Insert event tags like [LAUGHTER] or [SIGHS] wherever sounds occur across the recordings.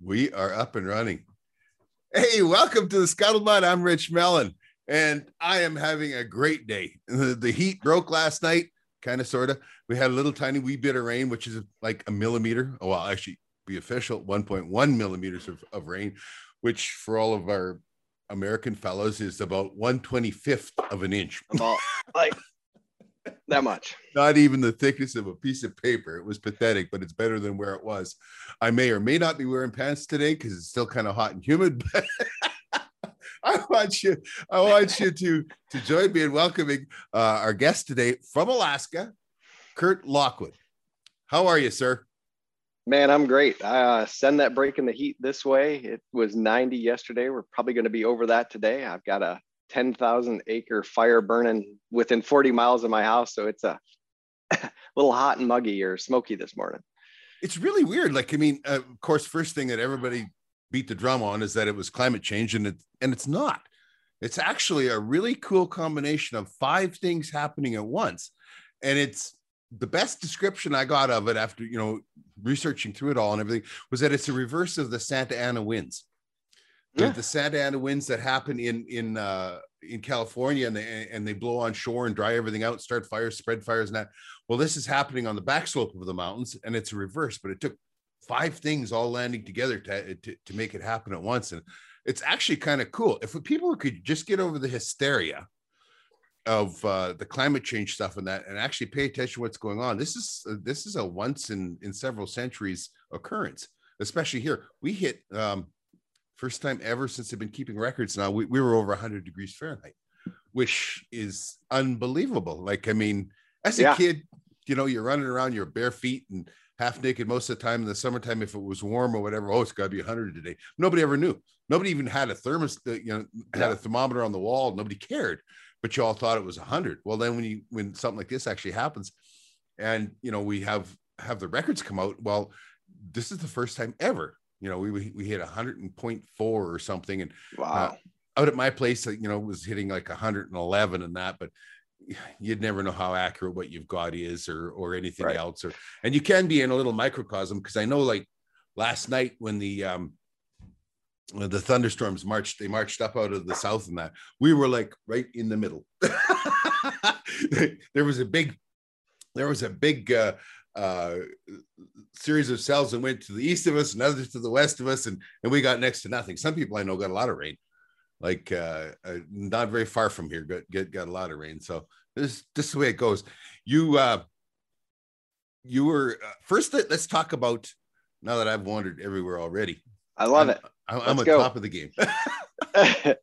We are up and running. Hey, welcome to the Scuttlebutt. I'm Rich Mellon, and I am having a great day. The, the heat broke last night, kind of, sort of. We had a little tiny wee bit of rain, which is like a millimeter. Oh, well, actually, be official 1.1 millimeters of, of rain, which for all of our American fellows is about 125th of an inch. About like that much. Not even the thickness of a piece of paper. It was pathetic, but it's better than where it was. I may or may not be wearing pants today because it's still kind of hot and humid, [LAUGHS] but I want you, I want you to to join me in welcoming uh, our guest today from Alaska, Kurt Lockwood. How are you, sir? Man, I'm great. Uh, send that break in the heat this way. It was 90 yesterday. We're probably going to be over that today. I've got a 10,000 acre fire burning within 40 miles of my house. So it's a [LAUGHS] little hot and muggy or smoky this morning. It's really weird. Like, I mean, uh, of course, first thing that everybody beat the drum on is that it was climate change, and it and it's not. It's actually a really cool combination of five things happening at once, and it's the best description I got of it after you know researching through it all and everything was that it's a reverse of the Santa Ana winds yeah. the Santa Ana winds that happen in in uh, in California and they and they blow on shore and dry everything out, start fires, spread fires, and that. Well, this is happening on the back slope of the mountains, and it's a reverse. But it took five things all landing together to to, to make it happen at once, and it's actually kind of cool. If people could just get over the hysteria of uh, the climate change stuff and that, and actually pay attention to what's going on, this is uh, this is a once in in several centuries occurrence. Especially here, we hit um, first time ever since they've been keeping records now we, we were over 100 degrees fahrenheit which is unbelievable. Like i mean as a yeah. kid you know you're running around your bare feet and half naked most of the time in the summertime if it was warm or whatever oh it's got to be 100 today. Nobody ever knew. Nobody even had a thermos uh, you know had yeah. a thermometer on the wall. Nobody cared but you all thought it was 100 well then when you when something like this actually happens and you know we have have the records come out well this is the first time ever you know, we we hit a hundred and point four or something, and uh, wow. Uh, out at my place, you know, was hitting like 111 and that, but you'd never know how accurate what you've got is or or anything right. else or and you can be in a little microcosm because i know like last night when the um the thunderstorms marched they marched up out of the south and that we were like right in the middle [LAUGHS] there was a big there was a big uh uh, series of cells that went to the east of us and others to the west of us, and and we got next to nothing. Some people I know got a lot of rain, like uh, uh not very far from here, got get got a lot of rain. So this this is the way it goes. You uh, you were uh, first. Let's talk about now that I've wandered everywhere already. I love I'm, it. I'm, I'm go. top of the game. [LAUGHS]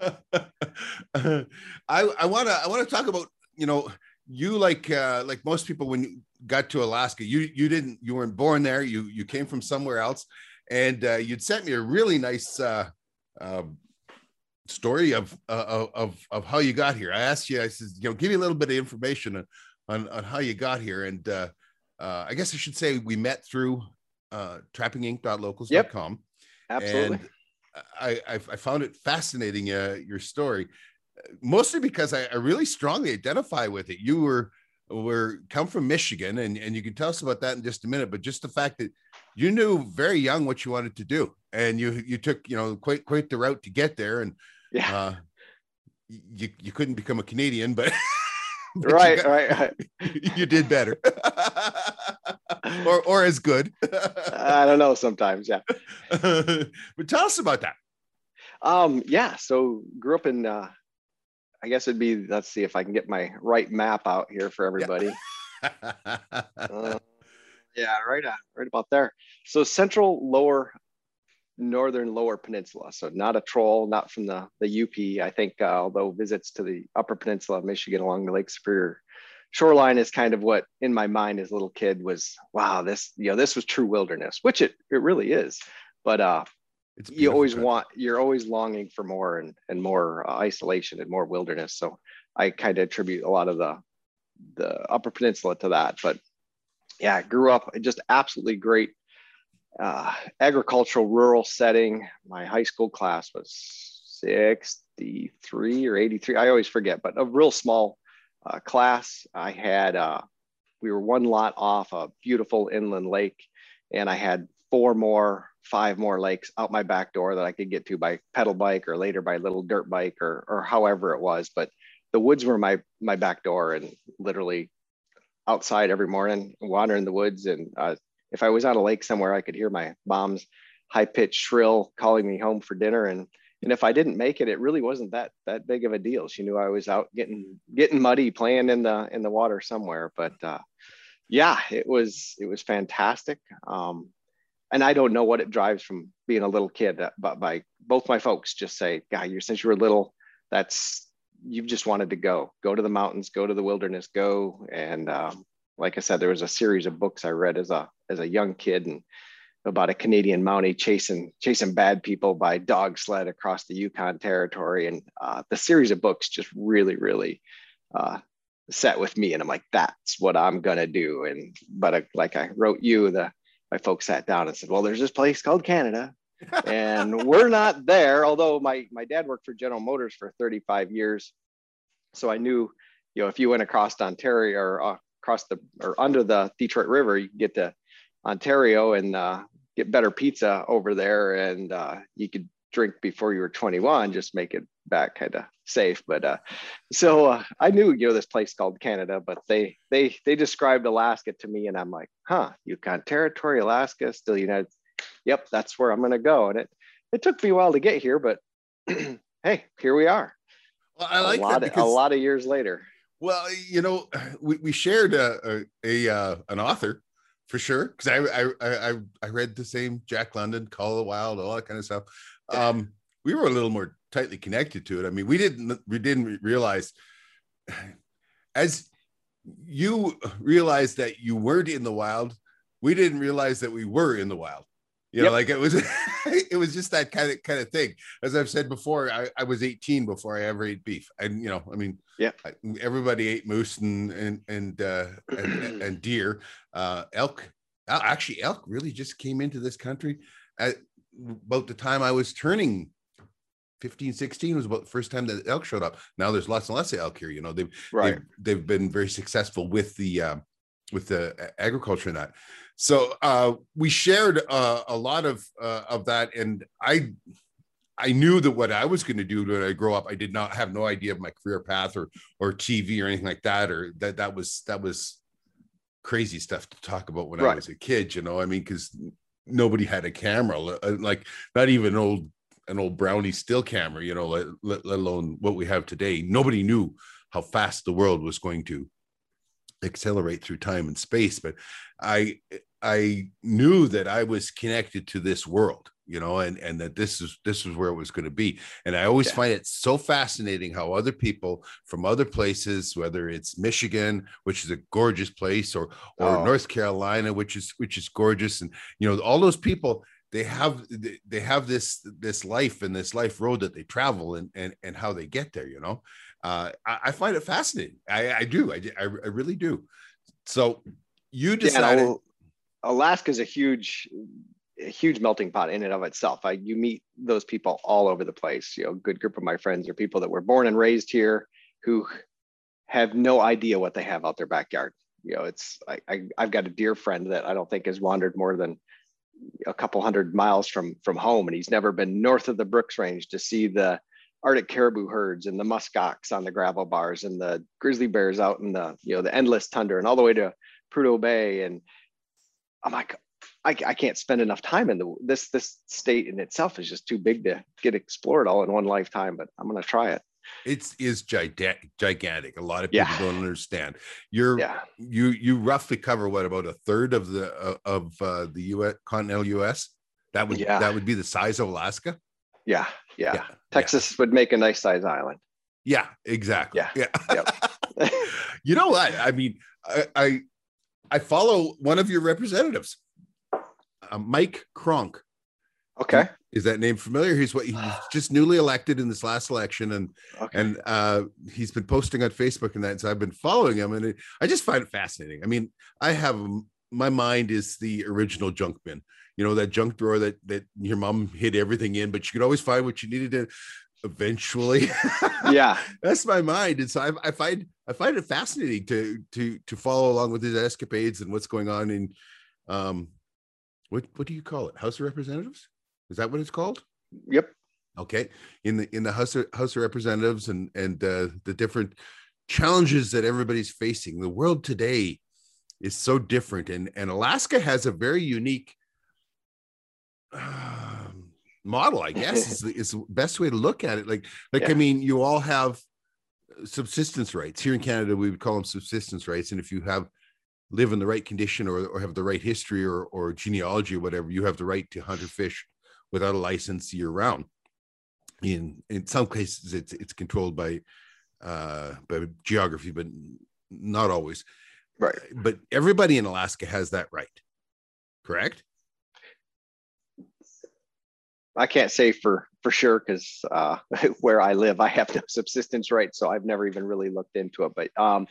[LAUGHS] I I want to I want to talk about you know you like uh, like most people when you got to Alaska, you you didn't you weren't born there. You you came from somewhere else, and uh, you'd sent me a really nice uh, uh, story of, uh, of of how you got here. I asked you, I said, you know, give me a little bit of information on on how you got here, and uh, uh, I guess I should say we met through uh, trappinginc.locals.com. Yep. Absolutely. And I, I, I found it fascinating uh, your story mostly because I, I, really strongly identify with it. You were were come from Michigan, and and you can tell us about that in just a minute. But just the fact that you knew very young what you wanted to do, and you you took you know quite quite the route to get there, and yeah, uh, you you couldn't become a Canadian, but. [LAUGHS] but right, got, right, right. [LAUGHS] You did better, [LAUGHS] or or as good. I don't know. Sometimes, yeah. but tell us about that. Um, yeah. So grew up in uh, I guess it'd be let's see if I can get my right map out here for everybody. Yeah, uh, [LAUGHS] yeah right, uh, right about there. So central lower northern lower peninsula. So not a troll, not from the the UP. I think uh, although visits to the upper peninsula of Michigan along the Lake Superior shoreline is kind of what in my mind as a little kid was wow this you know this was true wilderness which it it really is but uh it's you always want you're always longing for more and and more uh, isolation and more wilderness. So i kind of attribute a lot of the the upper peninsula to that but yeah grew up just absolutely great uh, agricultural rural setting. My high school class was 63 or 83 i always forget but a real small uh, class. I had uh, we were one lot off a beautiful inland lake and i had four more, five more lakes out my back door that I could get to by pedal bike or later by little dirt bike or or however it was. But the woods were my my back door and literally outside every morning, wandering the woods. And uh, if I was on a lake somewhere, I could hear my mom's high pitched shrill calling me home for dinner. And and if I didn't make it, it really wasn't that that big of a deal. She knew I was out getting getting muddy, playing in the in the water somewhere. But uh, yeah, it was it was fantastic. Um, and I don't know what it drives from being a little kid, uh, but by both my folks just say, "God, you since you were little, that's you've just wanted to go, go to the mountains, go to the wilderness, go." And um, like I said, there was a series of books I read as a as a young kid, and about a Canadian Mountie chasing chasing bad people by dog sled across the Yukon territory, and uh, the series of books just really, really uh, set with me. And I'm like, that's what I'm gonna do. And but uh, like I wrote you, the my folks sat down and said, well, there's this place called Canada, and we're not there. Although my my dad worked for General Motors for 35 years, so I knew, you know, if you went across Ontario or uh, across the or under the Detroit River, you get to Ontario and uh, get better pizza over there, and uh, you could drink before you were 21, just make it back kind of safe. But uh, so uh, I knew you know this place called Canada, but they they they described Alaska to me, and I'm like, huh, Yukon Territory, Alaska, still United. Yep, that's where I'm gonna go. And it it took me a while to get here, but [CLEARS THROAT] hey, here we are. Well, I like a lot, that of, a lot of years later. Well, you know, we, we shared a, a, a uh, an author for sure because I, I I I read the same Jack London, Call of the Wild, all that kind of stuff. Um, we were a little more tightly connected to it. I mean, we didn't we didn't realize as you realized that you weren't in the wild, we didn't realize that we were in the wild. You know, like it was [LAUGHS] it was just that kind of kind of thing. As I've said before, I, I was 18 before I ever ate beef. And you know, I mean, yeah, everybody ate moose and and and uh, and, and, deer, uh, elk. Actually, elk really just came into this country at about the time I was turning 15 16 was about the first time that elk showed up now there's lots and lots of elk here you know they've right. they've, they've been very successful with the uh, with the agriculture and that so uh, we shared uh, a lot of uh, of that, and I I knew that what I was going to do when I grow up, I did not have no idea of my career path or or TV or anything like that, or that that was that was crazy stuff to talk about when right. I was a kid. You know, I mean, because nobody had a camera, uh, like not even old an old brownie still camera. You know, let, let, let alone what we have today. Nobody knew how fast the world was going to accelerate through time and space but i i knew that i was connected to this world you know and and that this is this is where it was going to be and i always yeah. find it so fascinating how other people from other places whether it's michigan which is a gorgeous place or or oh. north carolina which is which is gorgeous and you know all those people they have they have this this life and this life road that they travel and and, and how they get there you know uh, I, I, find it fascinating. I, I do. I, I, I, really do. So you decided. Yeah, Alaska is a huge, a huge melting pot in and of itself. I, you meet those people all over the place. You know, good group of my friends are people that were born and raised here who have no idea what they have out their backyard. You know, it's I, I I've got a dear friend that I don't think has wandered more than a couple hundred miles from from home, and he's never been north of the Brooks Range to see the Arctic caribou herds and the muskox on the gravel bars and the grizzly bears out in the you know the endless tundra and all the way to Prudhoe Bay. And I'm like I, I can't spend enough time in the this this state in itself is just too big to get explored all in one lifetime but I'm gonna try it it's is gigantic gigantic a lot of people yeah. don't understand you're yeah. you you roughly cover what about a third of the uh, of uh, the us continental us that would yeah. that would be the size of alaska yeah yeah. Texas would make a nice size island. Yeah, exactly. Yeah. Yeah. [LAUGHS] you know what? I mean, I, I, I follow one of your representatives, uh, Mike Cronk. Okay. Is that name familiar? He's what he's [SIGHS] just newly elected in this last election, and okay. and uh, he's been posting on Facebook and that. So I've been following him, and it, I just find it fascinating. I mean, I have my mind is the original junk bin you know that junk drawer that that your mom hid everything in but you could always find what you needed to eventually [LAUGHS] yeah that's my mind and so I, I, find i find it fascinating to to to follow along with his escapades and what's going on in um what what do you call it? House of Representatives? Is that what it's called? Yep. Okay. In the in the House of, House of Representatives and and uh, the different challenges that everybody's facing. The world today is so different, and and Alaska has a very unique uh, model. I guess is, the, is the best way to look at it. Like like yeah. I mean, you all have subsistence rights here in Canada. We would call them subsistence rights, and if you have live in the right condition or, or have the right history or, or genealogy or whatever, you have the right to hunt or fish without a license year round. In in some cases, it's it's controlled by uh, by geography, but not always. Right. But everybody in Alaska has that right. Correct. I can't say for for sure because uh, [LAUGHS] where I live, I have no subsistence rights, so I've never even really looked into it. But um,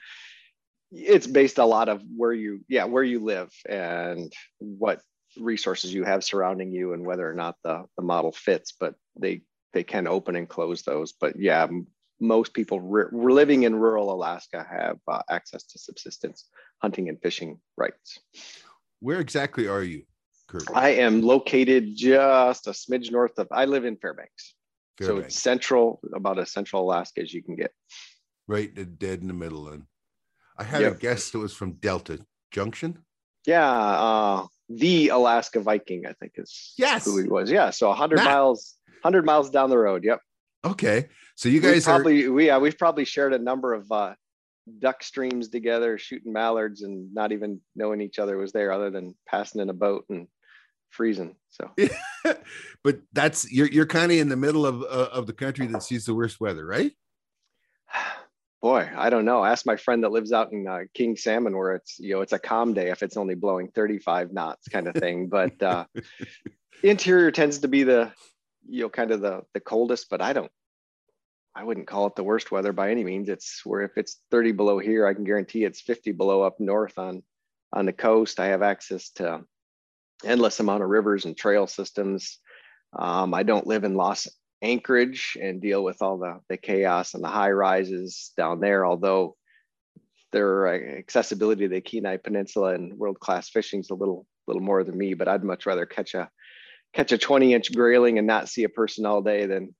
it's based a lot of where you yeah where you live and what resources you have surrounding you and whether or not the the model fits but they they can open and close those but yeah most people re- living in rural alaska have uh, access to subsistence hunting and fishing rights where exactly are you Kurt? i am located just a smidge north of i live in fairbanks, fairbanks. so it's central about as central alaska as you can get right dead in the middle and I had yep. a guest that was from Delta Junction. Yeah, uh, the Alaska Viking, I think is yes who he was. Yeah, so 100 miles, 100 miles down the road. Yep. Okay, so you guys we've probably are... we yeah we've probably shared a number of uh, duck streams together, shooting mallards, and not even knowing each other was there, other than passing in a boat and freezing. So, [LAUGHS] but that's you're you're kind of in the middle of uh, of the country that sees the worst weather, right? [SIGHS] [SIGHS] [SIGHS] boy, I don't know. Ask my friend that lives out in uh, King Salmon, where it's you know it's a calm day if it's only blowing 35 knots, kind of thing. But uh, [LAUGHS] interior tends to be the you know kind of the the coldest. But I don't, I wouldn't call it the worst weather by any means. It's where if it's 30 below here, I can guarantee it's 50 below up north on on the coast. I have access to endless amount of rivers and trail systems. Um, I don't live in Los Anchorage and deal with all the, the chaos and the high rises down there. Although their uh, accessibility to the Kenai Peninsula and world class fishing is a little little more than me, but I'd much rather catch a catch a 20 inch grayling and not see a person all day than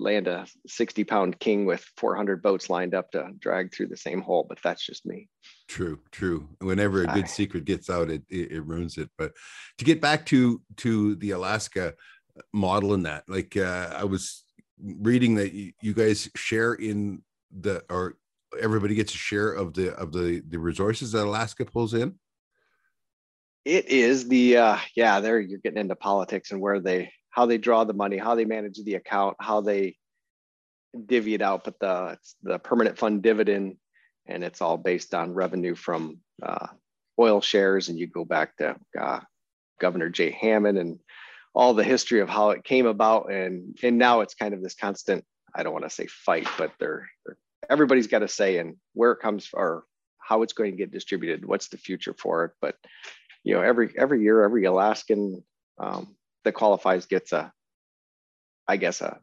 land a 60 pound king with 400 boats lined up to drag through the same hole but that's just me true true whenever a good I, secret gets out it, it, it ruins it but to get back to to the alaska modeling that. Like uh, I was reading that you, you guys share in the or everybody gets a share of the of the the resources that Alaska pulls in. It is the uh, yeah. There you're getting into politics and where they how they draw the money, how they manage the account, how they divvy it out. But the it's the permanent fund dividend, and it's all based on revenue from uh, oil shares. And you go back to uh, Governor Jay Hammond and all the history of how it came about and and now it's kind of this constant i don't want to say fight but they're, they're everybody's got to say and where it comes or how it's going to get distributed what's the future for it but you know every every year every alaskan um, that qualifies gets a i guess a,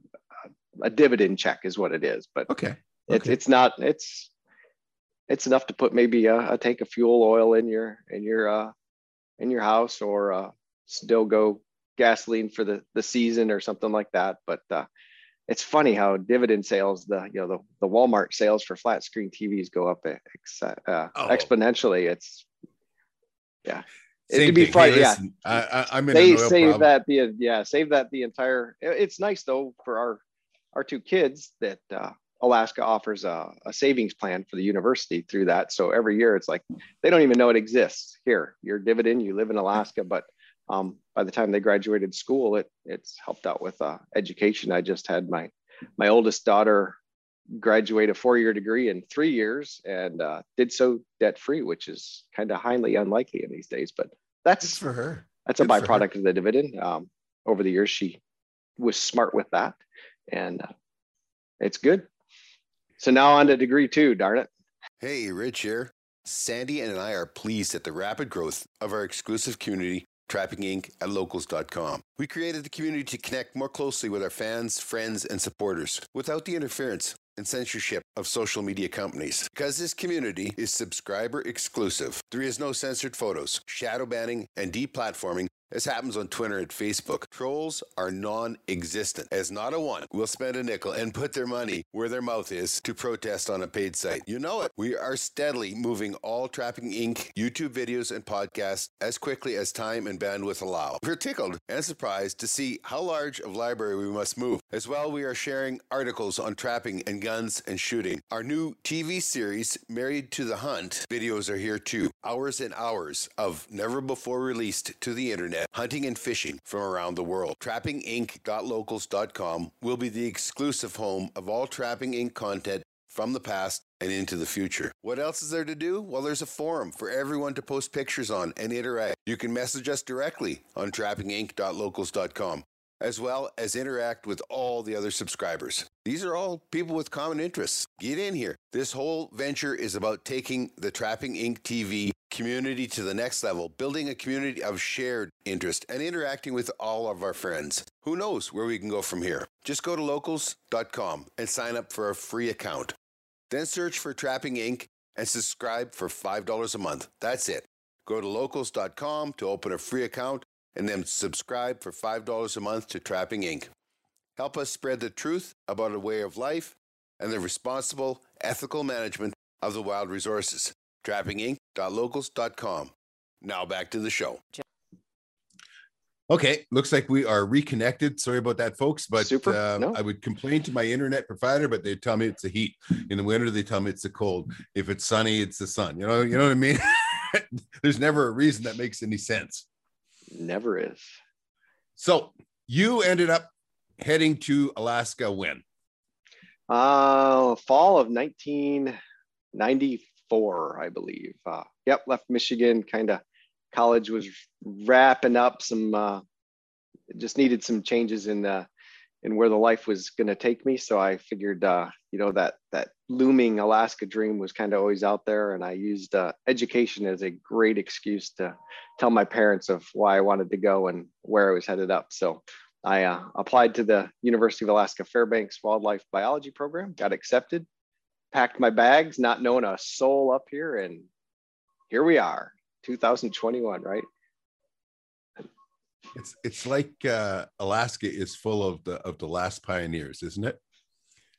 a, a dividend check is what it is but okay, okay. it's it's not it's it's enough to put maybe a, a tank of fuel oil in your in your uh in your house or uh still go gasoline for the, the season or something like that. But uh, it's funny how dividend sales, the you know the, the Walmart sales for flat screen TVs go up ex, uh, oh. exponentially. It's yeah. Same It'd be fun. Hey, yeah, I, am in they save problem. that the yeah save that the entire. It's nice though for our our two kids that uh, Alaska offers a, a, savings plan for the university through that. So every year it's like they don't even know it exists. Here, your dividend, you live in Alaska, but um, by the time they graduated school, it it's helped out with uh, education. I just had my my oldest daughter graduate a four-year degree in three years and uh, did so debt-free, which is kind of highly unlikely in these days. But that's Good for her. That's Good a byproduct of the dividend. Um, over the years, she was smart with that, and uh, it's good. So now on to degree two. Darn it. Hey, Rich here. Sandy and I are pleased at the rapid growth of our exclusive community Trapping Inc. at locals.com. We created the community to connect more closely with our fans, friends, and supporters without the interference and censorship of social media companies. Because this community is subscriber exclusive, there is no censored photos, shadow banning, and deplatforming as happens on Twitter and Facebook. Trolls are non existent, as not a one will spend a nickel and put their money where their mouth is to protest on a paid site. You know it. We are steadily moving all Trapping Inc. YouTube videos and podcasts as quickly as time and bandwidth allow. We're tickled and surprised to see how large of library we must move. As well, we are sharing articles on trapping and guns and shooting. Our new TV series, Married to the Hunt, videos are here too. Hours and hours of never before released to the internet hunting and fishing from around the world. TrappingInc.locals.com will be the exclusive home of all Trapping Inc. content from the past and into the future. What else is there to do? Well, there's a forum for everyone to post pictures on and interact. You can message us directly on trappinginc.locals.com as well as interact with all the other subscribers. These are all people with common interests. Get in here. This whole venture is about taking the Trapping Inc. TV community to the next level, building a community of shared interest, and interacting with all of our friends. Who knows where we can go from here? Just go to locals.com and sign up for a free account. Then search for Trapping Inc. and subscribe for $5 a month. That's it. Go to locals.com to open a free account and then subscribe for $5 a month to Trapping Inc. Help us spread the truth about a way of life and the responsible, ethical management of the wild resources. TrappingInc.locals.com. Now back to the show. Okay, looks like we are reconnected. Sorry about that, folks. But uh, no. I would complain to my internet provider, but they tell me it's the heat. In the winter, they tell me it's the cold. If it's sunny, it's the sun. You know, you know what I mean? [LAUGHS] There's never a reason that makes any sense. Never is. So you ended up heading to Alaska when? Uh, fall of 1994, I believe. Uh, yep, left Michigan. Kind of college was wrapping up. Some uh, just needed some changes in the and where the life was going to take me. So I figured, uh, you know, that that looming Alaska dream was kind of always out there, and I used uh, education as a great excuse to tell my parents of why I wanted to go and where I was headed up. So I uh, applied to the University of Alaska Fairbanks Wildlife Biology program, got accepted, packed my bags, not knowing a soul up here, and here we are, 2021, right? It's it's like uh, Alaska is full of the of the last pioneers, isn't it?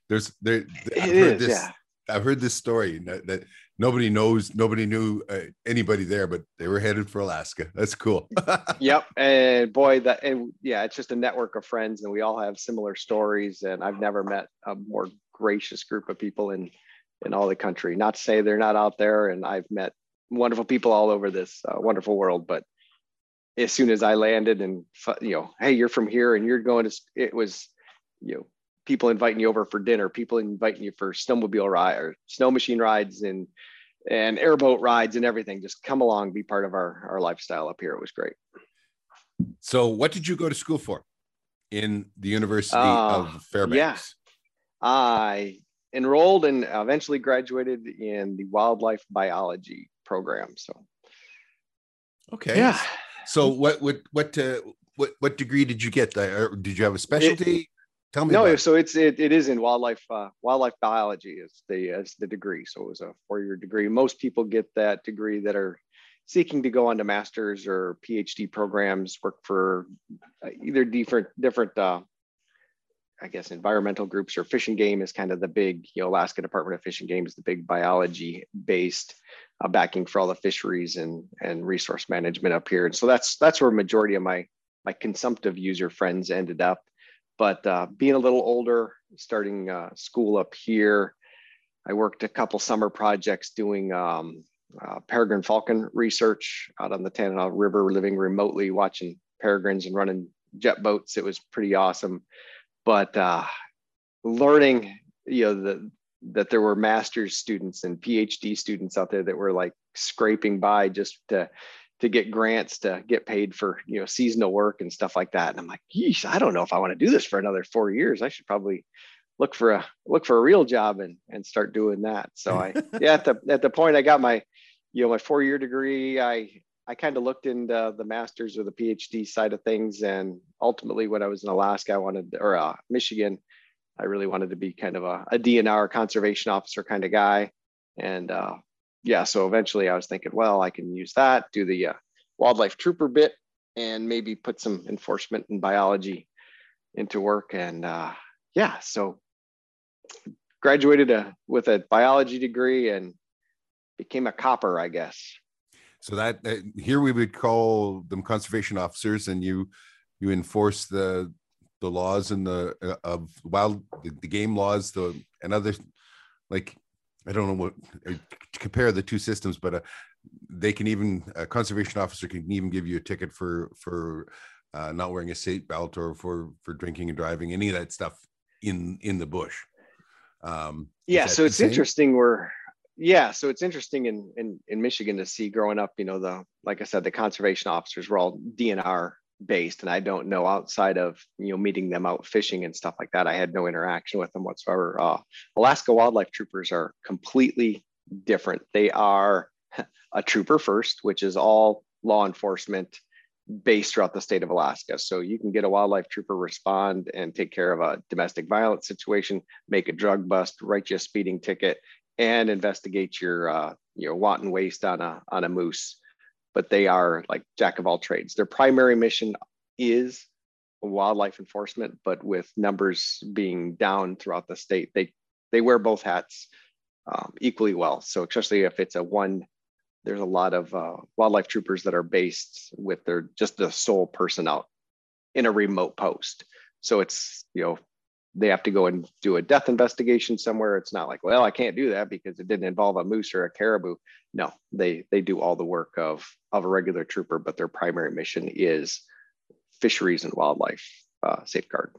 There's there. I've it heard is, this, yeah. I've heard this story that, that nobody knows, nobody knew uh, anybody there, but they were headed for Alaska. That's cool. [LAUGHS] yep, and boy, that and yeah, it's just a network of friends, and we all have similar stories. And I've never met a more gracious group of people in in all the country. Not to say they're not out there, and I've met wonderful people all over this uh, wonderful world, but as soon as I landed and you know, hey, you're from here and you're going to it was, you know, people inviting you over for dinner, people inviting you for snowmobile ride or snow machine rides and and airboat rides and everything. Just come along, be part of our our lifestyle up here. It was great. So, what did you go to school for in the University uh, of Fairbanks? Yeah, I enrolled and eventually graduated in the wildlife biology program. So, okay, yeah. So what what what uh, what what degree did you get? There? Did you have a specialty? It, Tell me. No, so it's it, it is in wildlife uh, wildlife biology is the as the degree. So it was a four year degree. Most people get that degree that are seeking to go on to masters or PhD programs, work for uh, either different different uh, I guess environmental groups or Fish and Game is kind of the big, you know, Alaska Department of Fish and Game is the big biology based uh, backing for all the fisheries and and resource management up here. And so that's that's where majority of my my consumptive user friends ended up. But uh, being a little older, starting uh, school up here, I worked a couple summer projects doing um, uh, peregrine falcon research out on the Tanana River, living remotely, watching peregrines and running jet boats. It was pretty awesome. But uh, learning, you know, the that there were master's students and PhD students out there that were like scraping by just to to get grants to get paid for you know seasonal work and stuff like that. And I'm like, geez, I don't know if I want to do this for another four years. I should probably look for a look for a real job and and start doing that. So I [LAUGHS] yeah at the at the point I got my you know my four year degree, I I kind of looked into the master's or the PhD side of things, and ultimately when I was in Alaska, I wanted or uh, Michigan, I really wanted to be kind of a, a DNR conservation officer kind of guy. And uh, yeah, so eventually I was thinking, well, I can use that, do the uh, wildlife trooper bit and maybe put some enforcement and biology into work. And uh, yeah, so graduated a, uh, with a biology degree and became a copper, I guess. So that uh, here we would call them conservation officers, and you you enforce the the laws and the uh, of wild the, the, game laws, the and other like I don't know what uh, compare the two systems, but uh, they can even a conservation officer can even give you a ticket for for uh, not wearing a seat belt or for for drinking and driving, any of that stuff in in the bush. Um, yeah, so it's interesting. We're yeah, so it's interesting in in in Michigan to see growing up. You know, the like I said, the conservation officers were all DNR based, and I don't know outside of you know meeting them out fishing and stuff like that. I had no interaction with them whatsoever. Uh, Alaska wildlife troopers are completely different. They are a trooper first, which is all law enforcement based throughout the state of Alaska. So you can get a wildlife trooper respond and take care of a domestic violence situation, make a drug bust, write you a speeding ticket, and investigate your uh, your wanton waste on a on a moose. But they are like jack of all trades. Their primary mission is wildlife enforcement, but with numbers being down throughout the state, they they wear both hats um, equally well. So especially if it's a one there's a lot of uh, wildlife troopers that are based with their just the sole person out in a remote post. So it's, you know, they have to go and do a death investigation somewhere. It's not like, well, I can't do that because it didn't involve a moose or a caribou. No, they they do all the work of of a regular trooper, but their primary mission is fisheries and wildlife uh, safeguard.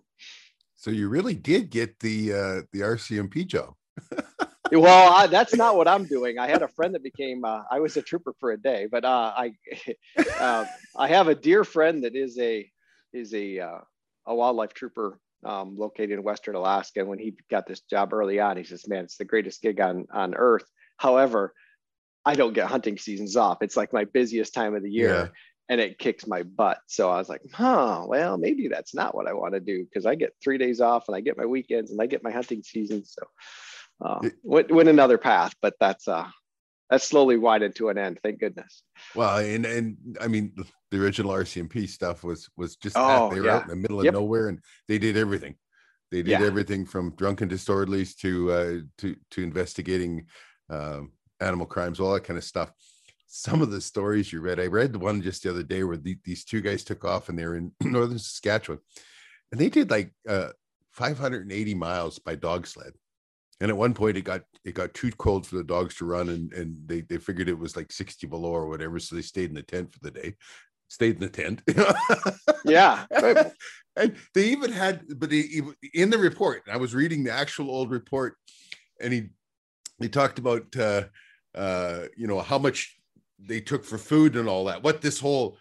So you really did get the uh, the RCMP job. [LAUGHS] well, I, that's not what I'm doing. I had a friend that became. Uh, I was a trooper for a day, but uh, I [LAUGHS] uh, I have a dear friend that is a is a uh, a wildlife trooper um, located in Western Alaska. And when he got this job early on, he says, "Man, it's the greatest gig on on earth." However, I don't get hunting seasons off. It's like my busiest time of the year. Yeah. And it kicks my butt. So I was like, huh, well, maybe that's not what I want to do because I get three days off and I get my weekends and I get my hunting season. So uh, went, went another path, but that's uh, that's slowly widened to an end. Thank goodness. Well, and and I mean, the original RCMP stuff was was just oh, that. they were yeah. out in the middle of yep. nowhere, and they did everything. They did yeah. everything from drunken disorderlies to uh, to to investigating um, animal crimes, all that kind of stuff. Some of the stories you read, I read the one just the other day where the, these two guys took off and they were in [CLEARS THROAT] northern Saskatchewan, and they did like uh, 580 miles by dog sled and at one point it got it got too cold for the dogs to run and and they they figured it was like 60 below or whatever so they stayed in the tent for the day. Stayed in the tent. [LAUGHS] Yeah. And they even had but they, in the report i was reading the actual old report and he he talked about uh uh you know how much they took for food and all that what this whole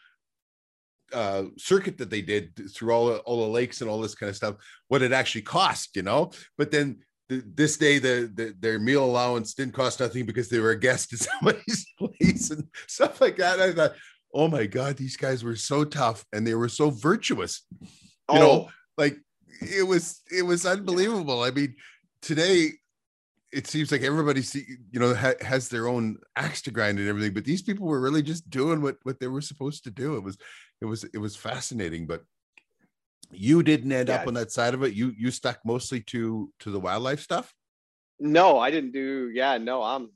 uh, circuit that they did through all all the lakes and all this kind of stuff, what it actually cost, you know. But then this day the, the, their meal allowance didn't cost nothing because they were a guest at [LAUGHS] somebody's place and stuff like that. I thought, oh my god, these guys were so tough and they were so virtuous. You oh. know, like it was it was unbelievable. I mean, today it seems like everybody see you know ha, has their own axe to grind and everything, but these people were really just doing what what they were supposed to do. It was it was it was fascinating, but you didn't end yeah. up on that side of it you you stuck mostly to to the wildlife stuff no i didn't do yeah no i'm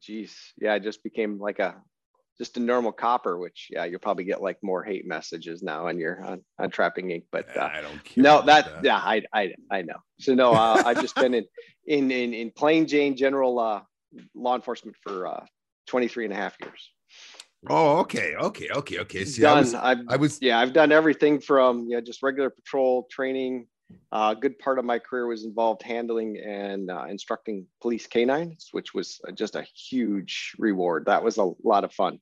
geez yeah i just became like a just a normal copper which yeah you'll probably get like more hate messages now and you're on, on Trapping Inc but uh, i don't care. no that, that, yeah i i i know so no uh, i've just been in in in in plain jane general uh law enforcement for uh 23 and a half years Oh, okay, okay, okay, okay. See, done. I was, I've, I was, yeah, I've done everything from yeah, just regular patrol training. Uh, a good part of my career was involved handling and uh, instructing police canines, which was just a huge reward. That was a lot of fun.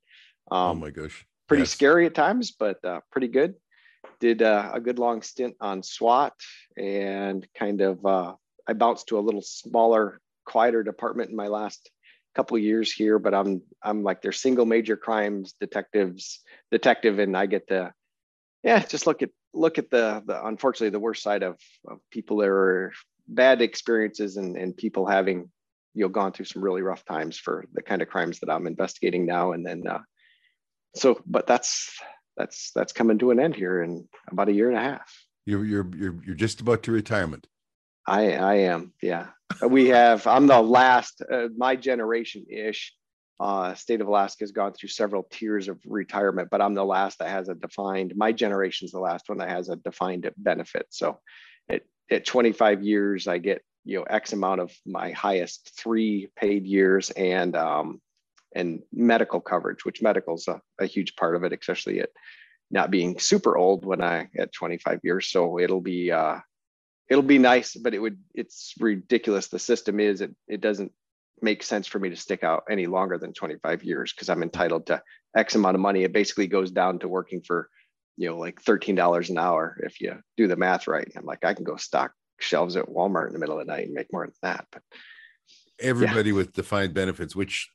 Oh um, oh my gosh! Pretty yes. scary at times, but uh, pretty good. Did uh, a good long stint on SWAT and kind of uh, I bounced to a little smaller, quieter department in my last couple years here, but I'm I'm like their single major crimes detectives detective, and I get to yeah just look at look at the the unfortunately the worst side of, of people that are bad experiences and and people having you know gone through some really rough times for the kind of crimes that I'm investigating now, and then uh, so but that's that's that's coming to an end here in about a year and a half. You're you're you're you're just about to retirement. I I am. Yeah. we have. I'm the last. Uh, my generation ish. Uh, state of Alaska has gone through several tiers of retirement, but I'm the last that has a defined. My generation's the last one that has a defined benefit. So, at at 25 years, I get you know X amount of my highest three paid years and um, and medical coverage, which medical is a, a huge part of it, especially at not being super old when I at 25 years. So it'll be uh, it'll be nice, but it would it's ridiculous. The system is it it doesn't make sense for me to stick out any longer than 25 years because I'm entitled to X amount of money. It basically goes down to working for you know like $13 an hour if you do the math right. I'm like I can go stock shelves at Walmart in the middle of the night and make more than that. But everybody yeah. with defined benefits, which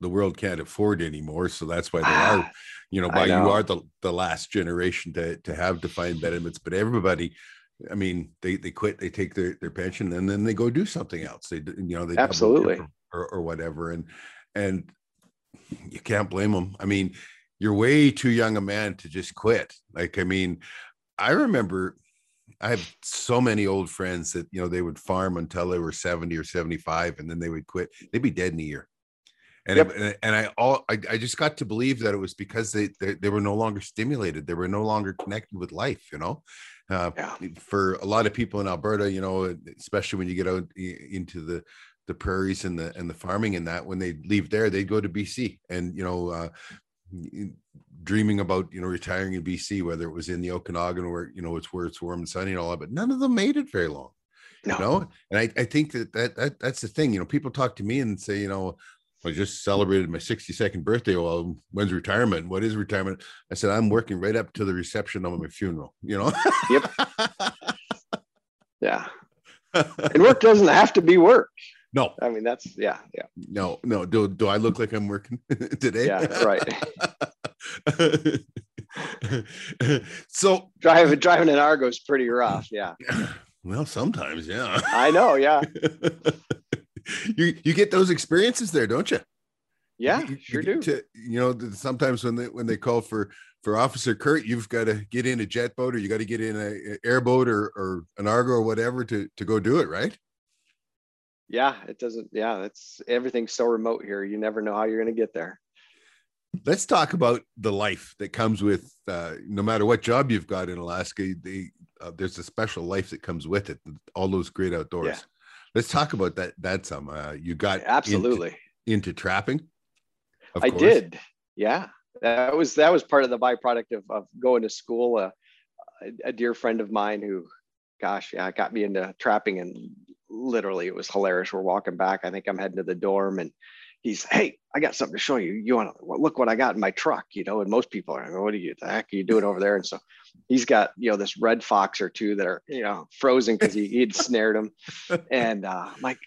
the world can't afford anymore. So that's why there are, [SIGHS] you know, why know. you are the, the last generation to, to have defined benefits. But everybody, I mean, they, they quit, they take their, their pension and then they go do something else. They, you know, they absolutely or, or whatever. And, and you can't blame them. I mean, you're way too young a man to just quit. Like, I mean, I remember I have so many old friends that, you know, they would farm until they were 70 or 75 and then they would quit. They'd be dead in a year and yep. it, and I all I, I just got to believe that it was because they, they, they were no longer stimulated they were no longer connected with life you know uh, yeah. for a lot of people in Alberta you know especially when you get out into the the prairies and the and the farming and that when they leave there they go to BC and you know uh, dreaming about you know retiring in BC whether it was in the Okanagan or you know it's where it's warm and sunny and all that but none of them made it very long no. you know and I, I think that, that that that's the thing you know people talk to me and say you know I just celebrated my 62nd birthday. Well, when's retirement? What is retirement? I said, I'm working right up to the reception of my funeral, you know? yep. [LAUGHS] Yeah. And work doesn't have to be work. No. I mean, that's, yeah, yeah. No, no. Do, do I look like I'm working [LAUGHS] today? Yeah, right. [LAUGHS] so driving driving an Argo is pretty rough. Yeah. [CLEARS THROAT] Well, sometimes, yeah. I know, yeah. You you get those experiences there, don't you? Yeah, you, sure do. To, you know, sometimes when they when they call for for Officer Kurt, you've got to get in a jet boat or you got to get in a, a airboat or or an Argo or whatever to to go do it, right? Yeah, it doesn't. Yeah, it's everything's so remote here. You never know how you're going to get there. Let's talk about the life that comes with uh, no matter what job you've got in Alaska. They, uh, there's a special life that comes with it. All those great outdoors. Yeah let's talk about that that some uh, you got absolutely. into, into trapping i course. did. Yeah. That was that was part of the byproduct of, of going to school. Uh, a, a dear friend of mine who gosh yeah got me into trapping and literally it was hilarious. We're walking back. I think i'm heading to the dorm and he's hey i got something to show you. You want to look what i got in my truck you know and most people are like, what are you the heck are you doing over there? And so he's got you know this red fox or two that are you know frozen because he he'd snared them [LAUGHS] and uh I'm like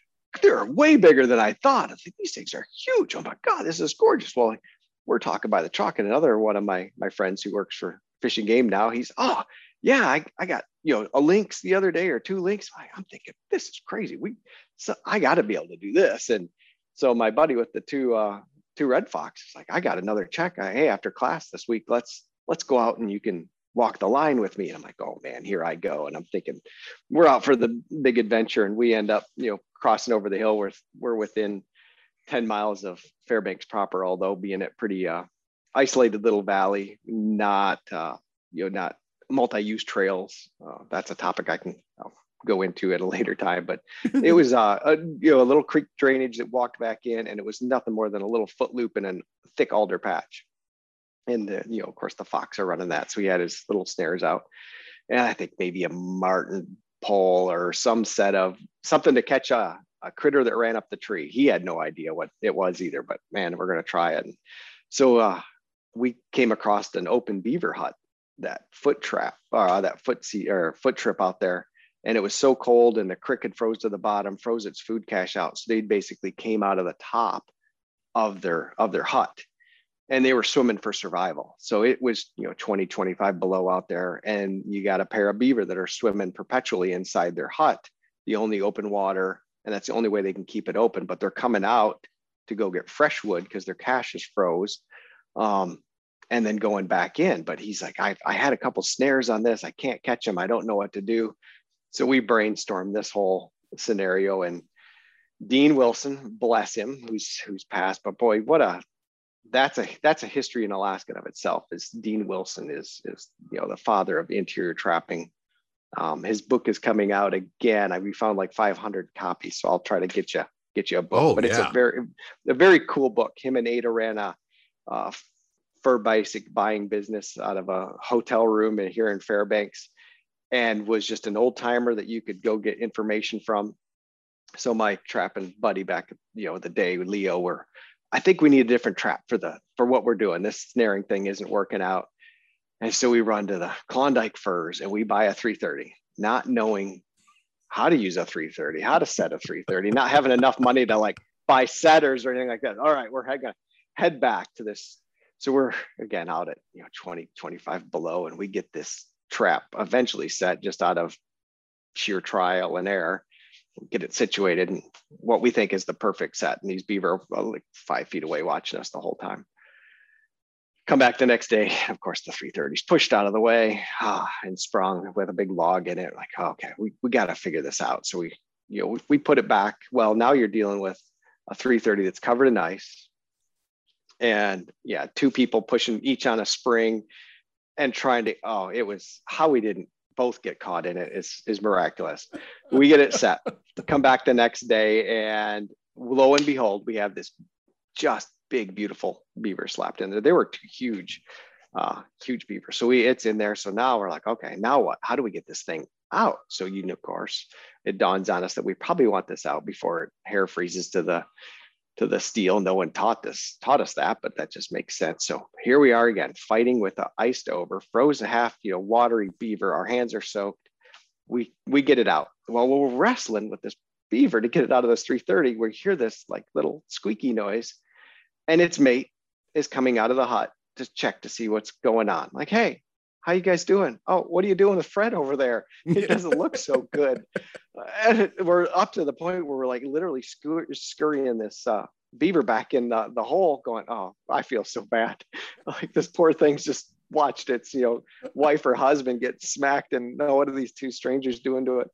they're way bigger than i thought. I think these things are huge. Oh my god this is gorgeous. Well we're talking by the truck and another one of my my friends who works for Fish and Game now he's oh yeah i, I got you know a lynx the other day or two lynx. I'm thinking this is crazy. We so i got to be able to do this. And so my buddy with the two uh, two red foxes, like, I got another check. I, hey, after class this week, let's let's go out and you can walk the line with me. And I'm like, oh man, here I go. And I'm thinking, we're out for the big adventure, and we end up, you know, crossing over the hill. We're we're within 10 miles of Fairbanks proper, although being a pretty uh, isolated little valley, not uh, you know, not multi-use trails. Uh, that's a topic I can I'll go into at a later time, but it [LAUGHS] was uh, a you know a little creek drainage that walked back in, and it was nothing more than a little foot loop and a thick alder patch. And the, you know, of course, the fox are running that, so he had his little snares out, and I think maybe a marten pole or some set of something to catch a, a critter that ran up the tree. He had no idea what it was either, but man, we're gonna try it. And so uh, we came across an open beaver hut that foot trap uh, that foot see or foot trip out there and it was so cold and the crick had froze to the bottom froze its food cache out so they basically came out of the top of their of their hut and they were swimming for survival so it was you know 20 25 below out there and you got a pair of beaver that are swimming perpetually inside their hut the only open water and that's the only way they can keep it open but they're coming out to go get fresh wood because their cache is froze um, and then going back in. But he's like, I, I had a couple snares on this. I can't catch them. I don't know what to do. So we brainstormed this whole scenario and Dean Wilson, bless him, who's who's passed. But boy, what a that's a that's a history in Alaska of itself. Is Dean Wilson is is you know the father of interior trapping. Um, his book is coming out again. I, we found like 500 copies, so I'll try to get you get you a book. Oh, but it's yeah. a very a very cool book. Him and Ada ran a, a fur basic buying business out of a hotel room here in Fairbanks, and was just an old timer that you could go get information from. So my trapping buddy back, you know, the day Leo, were I think we need a different trap for the for what we're doing. This snaring thing isn't working out. And so we run to the Klondike Furs and we buy a 330, not knowing how to use a 330, how to set a 330, not having enough money to like buy setters or anything like that. All right, we're head, gonna head back to this. So we're again out at you know 20, 25 below, and we get this trap eventually set just out of sheer trial and error get it situated and what we think is the perfect set. And these beaver are like five feet away watching us the whole time. Come back the next day, of course, the 330's pushed out of the way ah, and sprung with a big log in it. Like, oh, okay, we, we got to figure this out. So we, you know, we, we put it back. Well, now you're dealing with a 330 that's covered in ice. And yeah, two people pushing each on a spring and trying to, oh, it was how we didn't both get caught in it is is miraculous. [LAUGHS] We get it set. Come back the next day, and lo and behold, we have this just big, beautiful beaver slapped in there. They were huge, uh, huge beaver. So we it's in there. So now we're like, okay, now what? How do we get this thing out? So you know, of course, it dawns on us that we probably want this out before hair freezes to the to the steel. No one taught this taught us that, but that just makes sense. So here we are again, fighting with the iced over, frozen half, you know, watery beaver. Our hands are soaked. We we get it out. Well, we're wrestling with this beaver to get it out of this 330. We hear this like little squeaky noise, and its mate is coming out of the hut to check to see what's going on. Like, hey, how you guys doing? Oh, what are you doing with Fred over there? It doesn't look so good. [LAUGHS] And we're up to the point where we're like literally scur- scurrying this uh, beaver back in the, the hole going, oh, I feel so bad. [LAUGHS] Like this poor thing's just watched its, you know, wife or husband get smacked and no, what are these two strangers doing to it?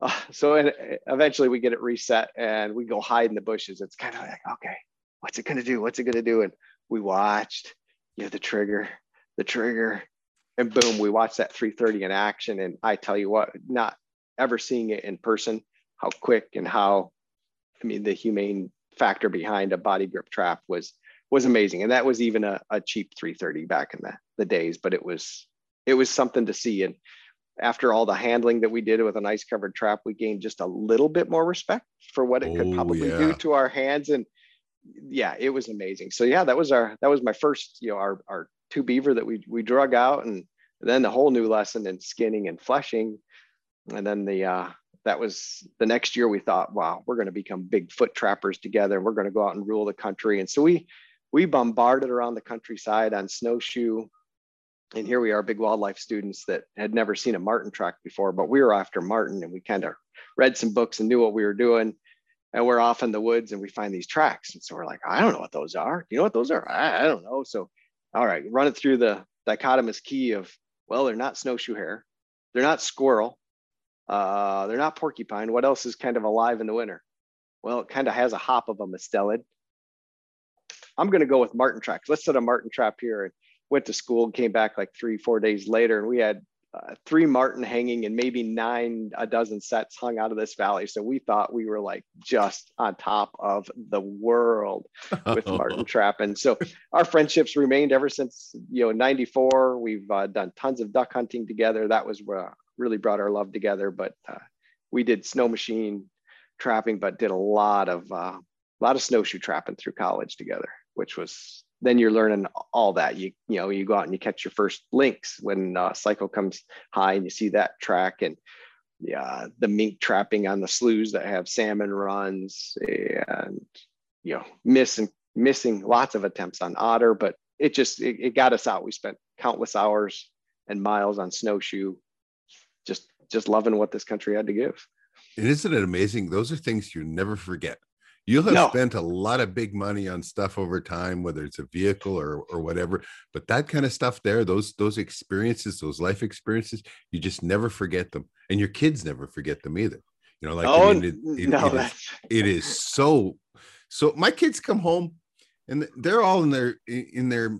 Uh, so and eventually we get it reset and we go hide in the bushes. It's kind of like, okay, what's it going to do? What's it going to do? And we watched, you know, the trigger, the trigger, and boom, we watched that 330 in action. And I tell you what, not ever seeing it in person, how quick and how, I mean, the humane factor behind a body grip trap was was amazing. And that was even a, a cheap 330 back in the, the days, but it was it was something to see. And after all the handling that we did with an ice covered trap, we gained just a little bit more respect for what it could Oh, probably do to our hands. And yeah, it was amazing. So yeah, that was our that was my first, you know, our our two beaver that we we drug out and then the whole new lesson in skinning and fleshing. And then the uh that was the next year we thought, wow, we're going to become big foot trappers together and we're going to go out and rule the country. And so we we bombarded around the countryside on snowshoe. And here we are, big wildlife students that had never seen a marten track before, but we were after marten and we kind of read some books and knew what we were doing. And we're off in the woods and we find these tracks. And so we're like, I don't know what those are. You know what those are? I, I don't know. So, all right, run it through the dichotomous key of, well, they're not snowshoe hare, they're not squirrel, uh, they're not porcupine. What else is kind of alive in the winter? Well, it kind of has a hop of a mustelid. I'm going to go with marten tracks. Let's set a marten trap here. And went to school, came back like three, four days later, and we had uh, three marten hanging and maybe nine, a dozen sets hung out of this valley. So we thought we were like just on top of the world with [LAUGHS] marten trapping. So our friendships remained ever since you know '94. We've uh, done tons of duck hunting together. That was where really brought our love together. But uh, we did snow machine trapping, but did a lot of uh, a lot of snowshoe trapping through college together, which was then you're learning all that. You you know you go out and you catch your first lynx when uh, cycle comes high and you see that track and yeah the mink trapping on the sloughs that have salmon runs and you know missing missing lots of attempts on otter, but it just it, it got us out. We spent countless hours and miles on snowshoe, just loving what this country had to give. And isn't it amazing? Those are things you never forget. You'll have No. spent a lot of big money on stuff over time, whether it's a vehicle or or whatever. But that kind of stuff there, those those experiences, those life experiences, you just never forget them, and your kids never forget them either. You know, like oh I mean, it, it- no, it is, it is so so my kids come home and they're all in their in their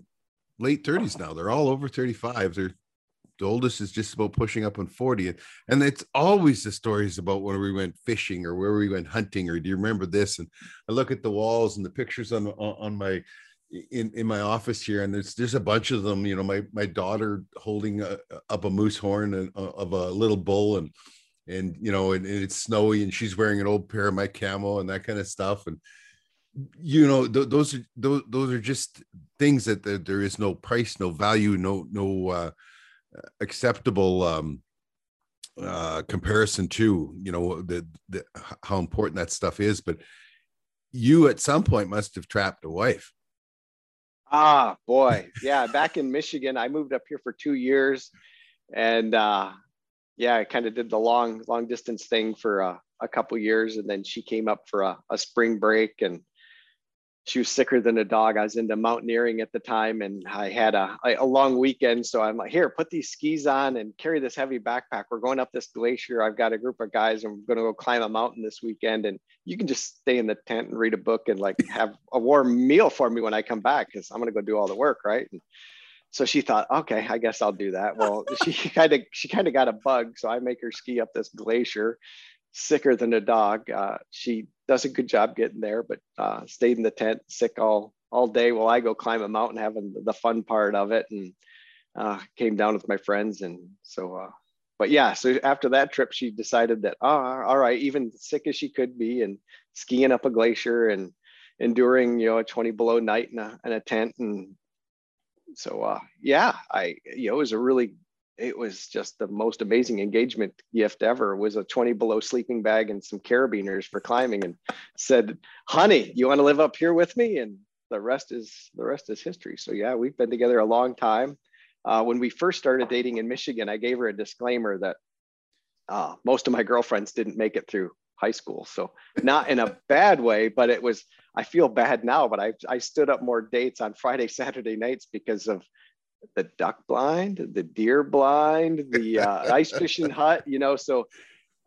late 30s now they're all over 35 they're the oldest is just about pushing up on 40 and, it's always the stories about when we went fishing or where we went hunting or do you remember this? And i look at the walls and the pictures on on my in in my office here and there's there's a bunch of them you know my my daughter holding a, up a moose horn and, uh, of a little bull and and you know and, and it's snowy and she's wearing an old pair of my camo and that kind of stuff. And you know th- those are those, those are just things that there, there is no price no value no no uh acceptable um uh comparison to you know the, the how important that stuff is but you at some point must have trapped a wife Ah, boy. Yeah, back in Michigan, I moved up here for two years, and uh, yeah, I kind of did the long, long distance thing for uh, a couple years, and then she came up for a, a spring break, and she was sicker than a dog. I was into mountaineering at the time, and I had a, a long weekend, so I'm like, here, put these skis on and carry this heavy backpack. We're going up this glacier. I've got a group of guys, and we're going to go climb a mountain this weekend, and you can just stay in the tent and read a book and like have a warm meal for me when I come back because I'm gonna go do all the work, right? And so she thought, okay, I guess I'll do that. Well, [LAUGHS] she kind of she kind of got a bug, so I make her ski up this glacier, sicker than a dog. Uh, she does a good job getting there, but uh, stayed in the tent, sick all all day while I go climb a mountain, having the fun part of it, and uh, came down with my friends, and so. Uh, but yeah, so after that trip, she decided that, oh, all right, even sick as she could be, and skiing up a glacier and enduring, you know, a 20 below night in a, in a tent. And so, uh, yeah, I, you know, it was a really, it was just the most amazing engagement gift ever was a 20 below sleeping bag and some carabiners for climbing and said, honey, you want to live up here with me? And the rest is, the rest is history. So yeah, we've been together a long time uh, when we first started dating in Michigan, I gave her a disclaimer that uh, most of my girlfriends didn't make it through high school. So not in a bad way, but it was, I feel bad now, but I, I stood up more dates on Friday, Saturday nights because of the duck blind, the deer blind, the uh, ice fishing [LAUGHS] hut, you know, so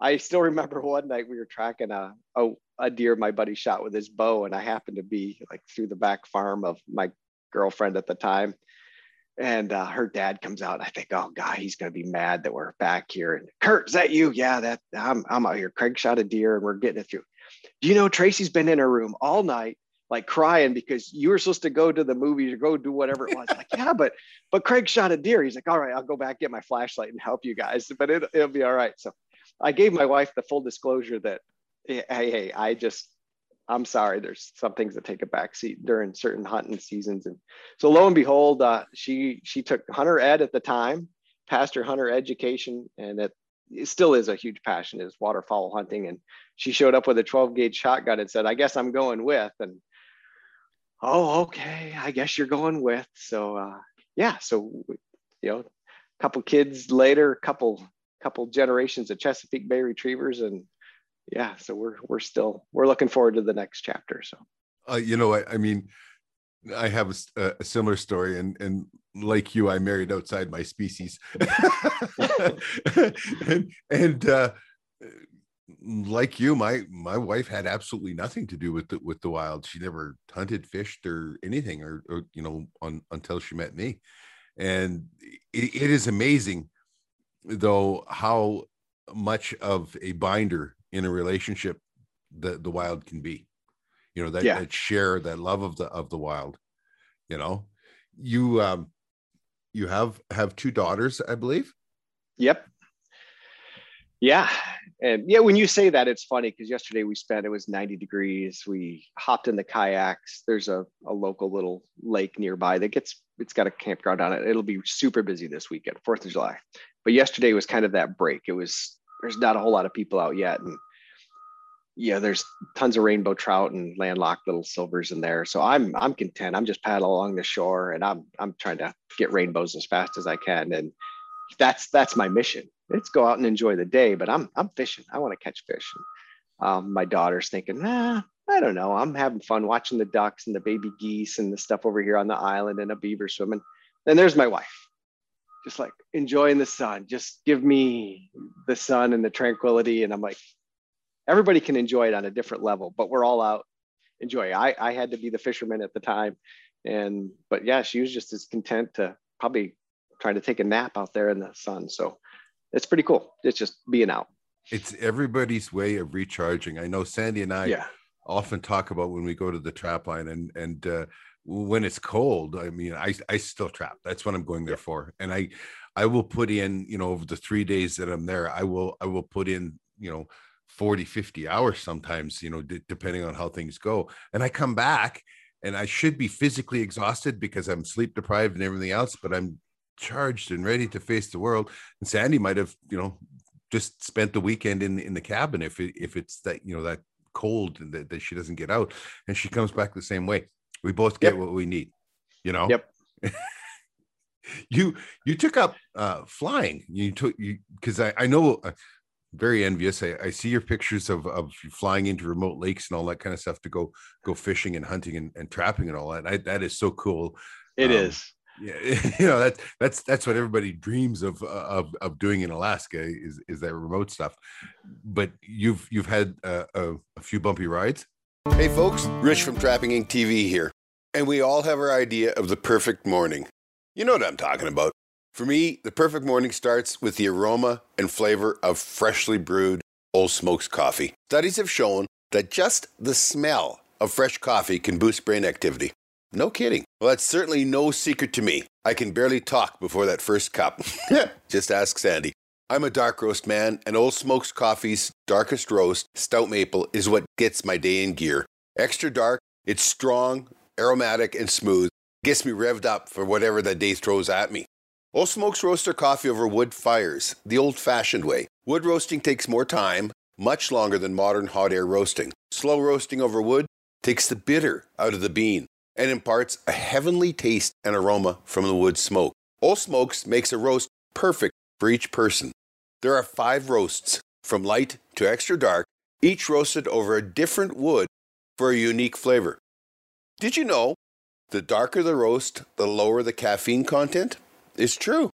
I still remember one night we were tracking a, a, a deer my buddy shot with his bow and I happened to be like through the back farm of my girlfriend at the time and uh, her dad comes out. And I think, oh God, he's gonna be mad that we're back here. And Kurt, is that you? Yeah, that I'm I'm out here. Craig shot a deer, and we're getting it through. Do you know Tracy's been in her room all night, like crying because you were supposed to go to the movies or go do whatever it was. [LAUGHS] like, yeah, but but Craig shot a deer. He's like, all right, I'll go back get my flashlight and help you guys, but it, it'll be all right. So I gave my wife the full disclosure that, hey, hey, I just I'm sorry, there's some things that take a backseat during certain hunting seasons. And so lo and behold, uh, she she took hunter ed at the time, passed her hunter education, and it, it still is a huge passion is waterfowl hunting. And she showed up with a 12 gauge shotgun and said, I guess I'm going with. And oh, okay, I guess you're going with. So uh, yeah, so you know, a couple kids later, a couple couple generations of Chesapeake Bay retrievers and yeah, so we're we're still we're looking forward to the next chapter. So uh, you know I, I mean i have a similar story and and like you i married outside my species [LAUGHS] [LAUGHS] and and uh like you my my wife had absolutely nothing to do with the with the wild she never hunted fished or anything or, or you know on until she met me and it, it is amazing though how much of a binder in a relationship the the wild can be you know that, Yeah. that share that love of the of the wild you know you um you have have two daughters i believe Yep. Yeah. And yeah, when you say that, it's funny because yesterday we spent, it was 90 degrees. We hopped in the kayaks. There's a, a local little lake nearby that gets, it's got a campground on it. It'll be super busy this weekend, 4th of July. But yesterday was kind of that break. It was, there's not a whole lot of people out yet. And yeah, there's tons of rainbow trout and landlocked little silvers in there. So I'm, I'm content. I'm just paddling along the shore and I'm, I'm trying to get rainbows as fast as I can. And that's that's my mission. It's go out and enjoy the day, but I'm I'm fishing. I want to catch fish. Um, my daughter's thinking, nah, I don't know. I'm having fun watching the ducks and the baby geese and the stuff over here on the island and a beaver swimming. And there's my wife, just like enjoying the sun. Just give me the sun and the tranquility. And I'm like, everybody can enjoy it on a different level, but we're all out enjoying. I, I had to be the fisherman at the time. And, but yeah, she was just as content to probably trying to take a nap out there in the sun. So it's pretty cool. It's just being out. It's everybody's way of recharging. I know Sandy and I yeah. often talk about when we go to the trap line and, and, uh, when it's cold, I mean, I, I still trap. That's what I'm going there for. And I, I will put in, you know, over the three days that I'm there, I will, I will put in, you know, 40, 50 hours sometimes, you know, d- depending on how things go. And I come back and I should be physically exhausted because I'm sleep deprived and everything else, but I'm charged and ready to face the world. And Sandy might have, you know, just spent the weekend in in the cabin if it, if it's that you know that cold and that, that she doesn't get out, and she comes back the same way. We both get yep. what we need, you know. Yep. [LAUGHS] you you took up uh flying. You took you because I I know. Uh, very envious. I, I see your pictures of, of flying into remote lakes and all that kind of stuff to go go fishing and hunting and, and trapping and all that. I, that is so cool. It um, is yeah [LAUGHS] you know that's that's that's what everybody dreams of uh, of of doing in alaska is is that remote stuff. But you've you've had a, a, a few bumpy rides. Hey folks rich from trapping inc. Tv here and we all have our idea of the perfect morning. You know what i'm talking about. For me the perfect morning starts with the aroma and flavor of freshly brewed Ole Smokes coffee. Studies have shown that just the smell of fresh coffee can boost brain activity no kidding. Well, that's certainly no secret to me. I can barely talk before that first cup. [LAUGHS] Just ask Sandy. I'm a dark roast man, and Ole Smokes Coffee's darkest roast, stout maple, is what gets my day in gear. Extra dark, it's strong, aromatic, and smooth. Gets me revved up for whatever the day throws at me. Ole Smokes roast their coffee over wood fires, the old fashioned way. Wood roasting takes more time, much longer than modern hot air roasting. Slow roasting over wood takes the bitter out of the bean and imparts a heavenly taste and aroma from the wood smoke. Ole Smokes makes a roast perfect for each person. There are five roasts, from light to extra dark, each roasted over a different wood for a unique flavor. Did you know the darker the roast, the lower the caffeine content? It's true.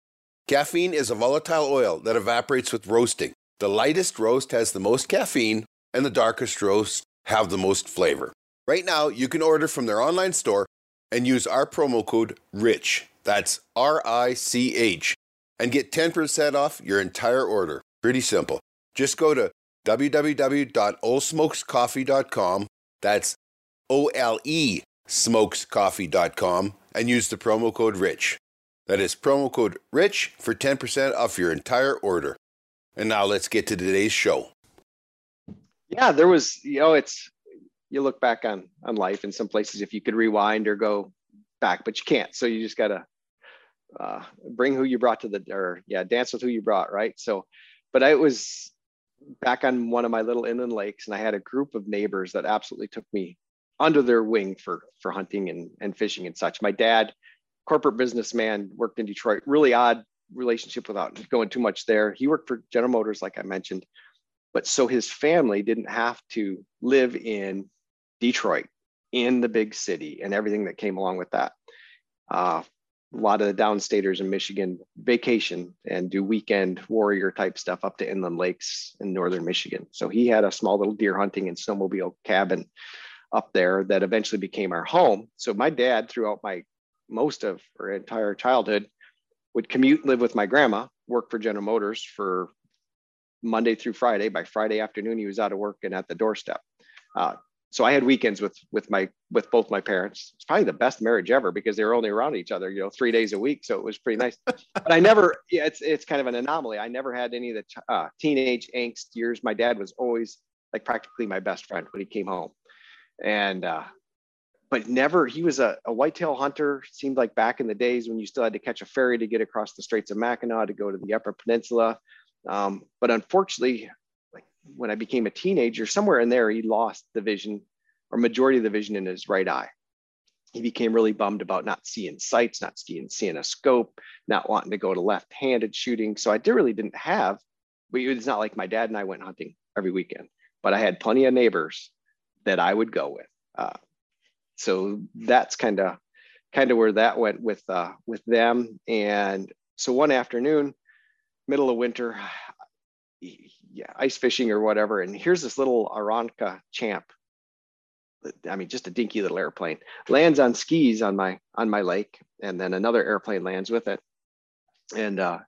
Caffeine is a volatile oil that evaporates with roasting. The lightest roast has the most caffeine, and the darkest roast have the most flavor. Right now, you can order from their online store and use our promo code RICH. That's R I C H and get 10% off your entire order. Pretty simple. Just go to www.olesmokescoffee.com. That's O L E smokescoffee.com and use the promo code RICH. That is promo code RICH for 10% off your entire order. And now let's get to today's show. Yeah, there was, you know, it's you look back on on life in some places if you could rewind or go back, but you can't. So you just gotta uh, bring who you brought to the or yeah, dance with who you brought, right? So, but I was back on one of my little inland lakes, and I had a group of neighbors that absolutely took me under their wing for for hunting and and fishing and such. My dad, corporate businessman, worked in Detroit. Really odd relationship without going too much there. He worked for General Motors, like I mentioned, but so his family didn't have to live in Detroit in the big city and everything that came along with that. Uh, a lot of the downstaters in Michigan vacation and do weekend warrior type stuff up to inland lakes in northern Michigan. So he had a small little deer hunting and snowmobile cabin up there that eventually became our home. So my dad, throughout my most of our entire childhood, would commute, live with my grandma, work for General Motors for Monday through Friday. By Friday afternoon, he was out of work and at the doorstep. Uh, so I had weekends with with my with both my parents. It's probably the best marriage ever because they were only around each other, you know, three days a week. So it was pretty nice. but I never, yeah, it's it's kind of an anomaly. I never had any of the uh, teenage angst years. My dad was always like practically my best friend when he came home, and uh, but never. He was a, a whitetail hunter. Seemed like back in the days when you still had to catch a ferry to get across the Straits of Mackinac to go to the Upper Peninsula. Um, but unfortunately, when I became a teenager, somewhere in there, he lost the vision or majority of the vision in his right eye. He became really bummed about not seeing sights, not seeing, seeing a scope, not wanting to go to left-handed shooting. So I did, really didn't have, but it's not like my dad and I went hunting every weekend, but I had plenty of neighbors that I would go with. Uh, so that's kind of kind of where that went with uh, with them. And so one afternoon, middle of winter, yeah, ice fishing or whatever. And here's this little Aeronca Champ. I mean, just a dinky little airplane lands on skis on my on my lake, and then another airplane lands with it. And uh,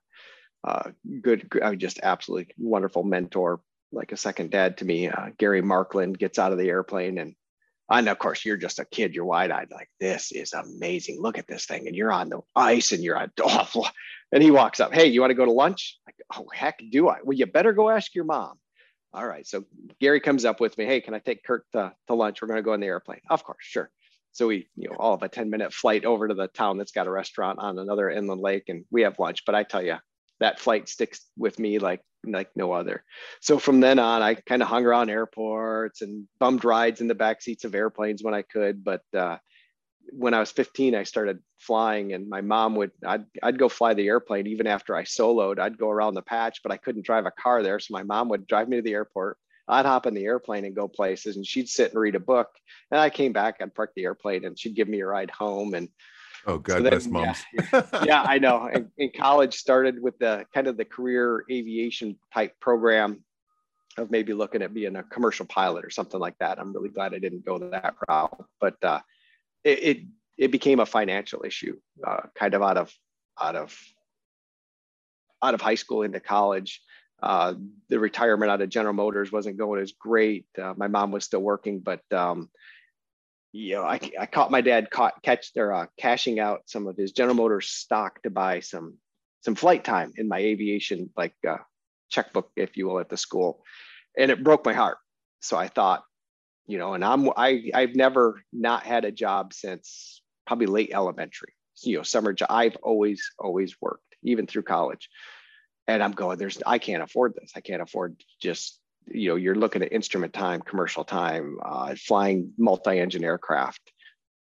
uh, good, I mean, just absolutely wonderful mentor, like a second dad to me. Uh, Gary Markland gets out of the airplane and and of course you're just a kid you're wide-eyed like this is amazing. Look at this thing and you're on the ice and you're [LAUGHS] on and he walks up hey you want to go to lunch? Like oh heck do i? Well you better go ask your mom. All right so gary comes up with me hey can i take kurt to, to lunch? We're going to go in the airplane. Of course sure. So we you know all of a 10 minute flight over to the town that's got a restaurant on another inland lake and we have lunch but i tell you that flight sticks with me like like no other. So from then on, I kind of hung around airports and bummed rides in the back seats of airplanes when I could. But uh, when I was 15, I started flying, and my mom would I'd I'd go fly the airplane even after I soloed. I'd go around the patch, but I couldn't drive a car there, so my mom would drive me to the airport. I'd hop in the airplane and go places, and she'd sit and read a book. And I came back, I'd park the airplane, and she'd give me a ride home. And Oh, God so then, bless moms. Yeah, yeah I know. In, in, college, started with the kind of the career aviation type program of maybe looking at being a commercial pilot or something like that. I'm really glad I didn't go that route, but uh, it, it, it became a financial issue, uh, kind of out of out of out of high school into college. Uh, the retirement out of General Motors wasn't going as great. Uh, my mom was still working, but um, you know, I, I caught my dad caught catch or uh, cashing out some of his General Motors stock to buy some some flight time in my aviation like uh, checkbook, if you will, at the school, and it broke my heart. So I thought, you know, and I'm I I've never not had a job since probably late elementary. You know, summer job. I've always always worked, even through college. And I'm going, there's I can't afford this. I can't afford just you know, you're looking at instrument time, commercial time, uh, flying multi-engine aircraft.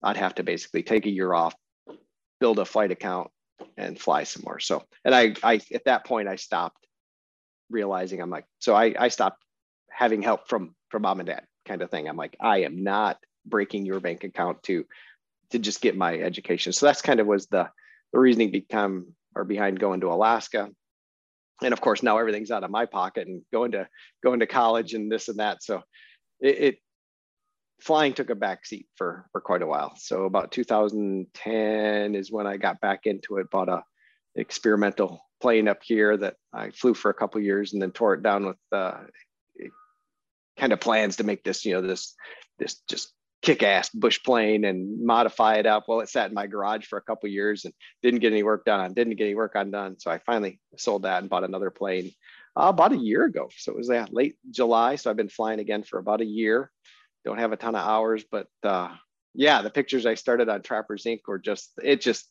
I'd have to basically take a year off, build a flight account, and fly some more. So, and I, I at that point, I stopped realizing I'm like, so I, I stopped having help from from mom and dad, kind of thing. I'm like, I am not breaking your bank account to to just get my education. So that's kind of was the the reasoning become or behind going to Alaska and of course now everything's out of my pocket and going to going to college and this and that. So it, it flying took a back seat for for quite a while. So about 2010 is when i got back into it bought a experimental plane up here that i flew for a couple years and then tore it down with uh, kind of plans to make this you know this this just kick-ass bush plane and modify it up. Well, it sat in my garage for a couple years and didn't get any work done. Didn't get any work on done. So I finally sold that and bought another plane uh, about a year ago. So it was uh, late July. So I've been flying again for about a year. Don't have a ton of hours, but uh, yeah, the pictures I started on Trappers Inc. were just it just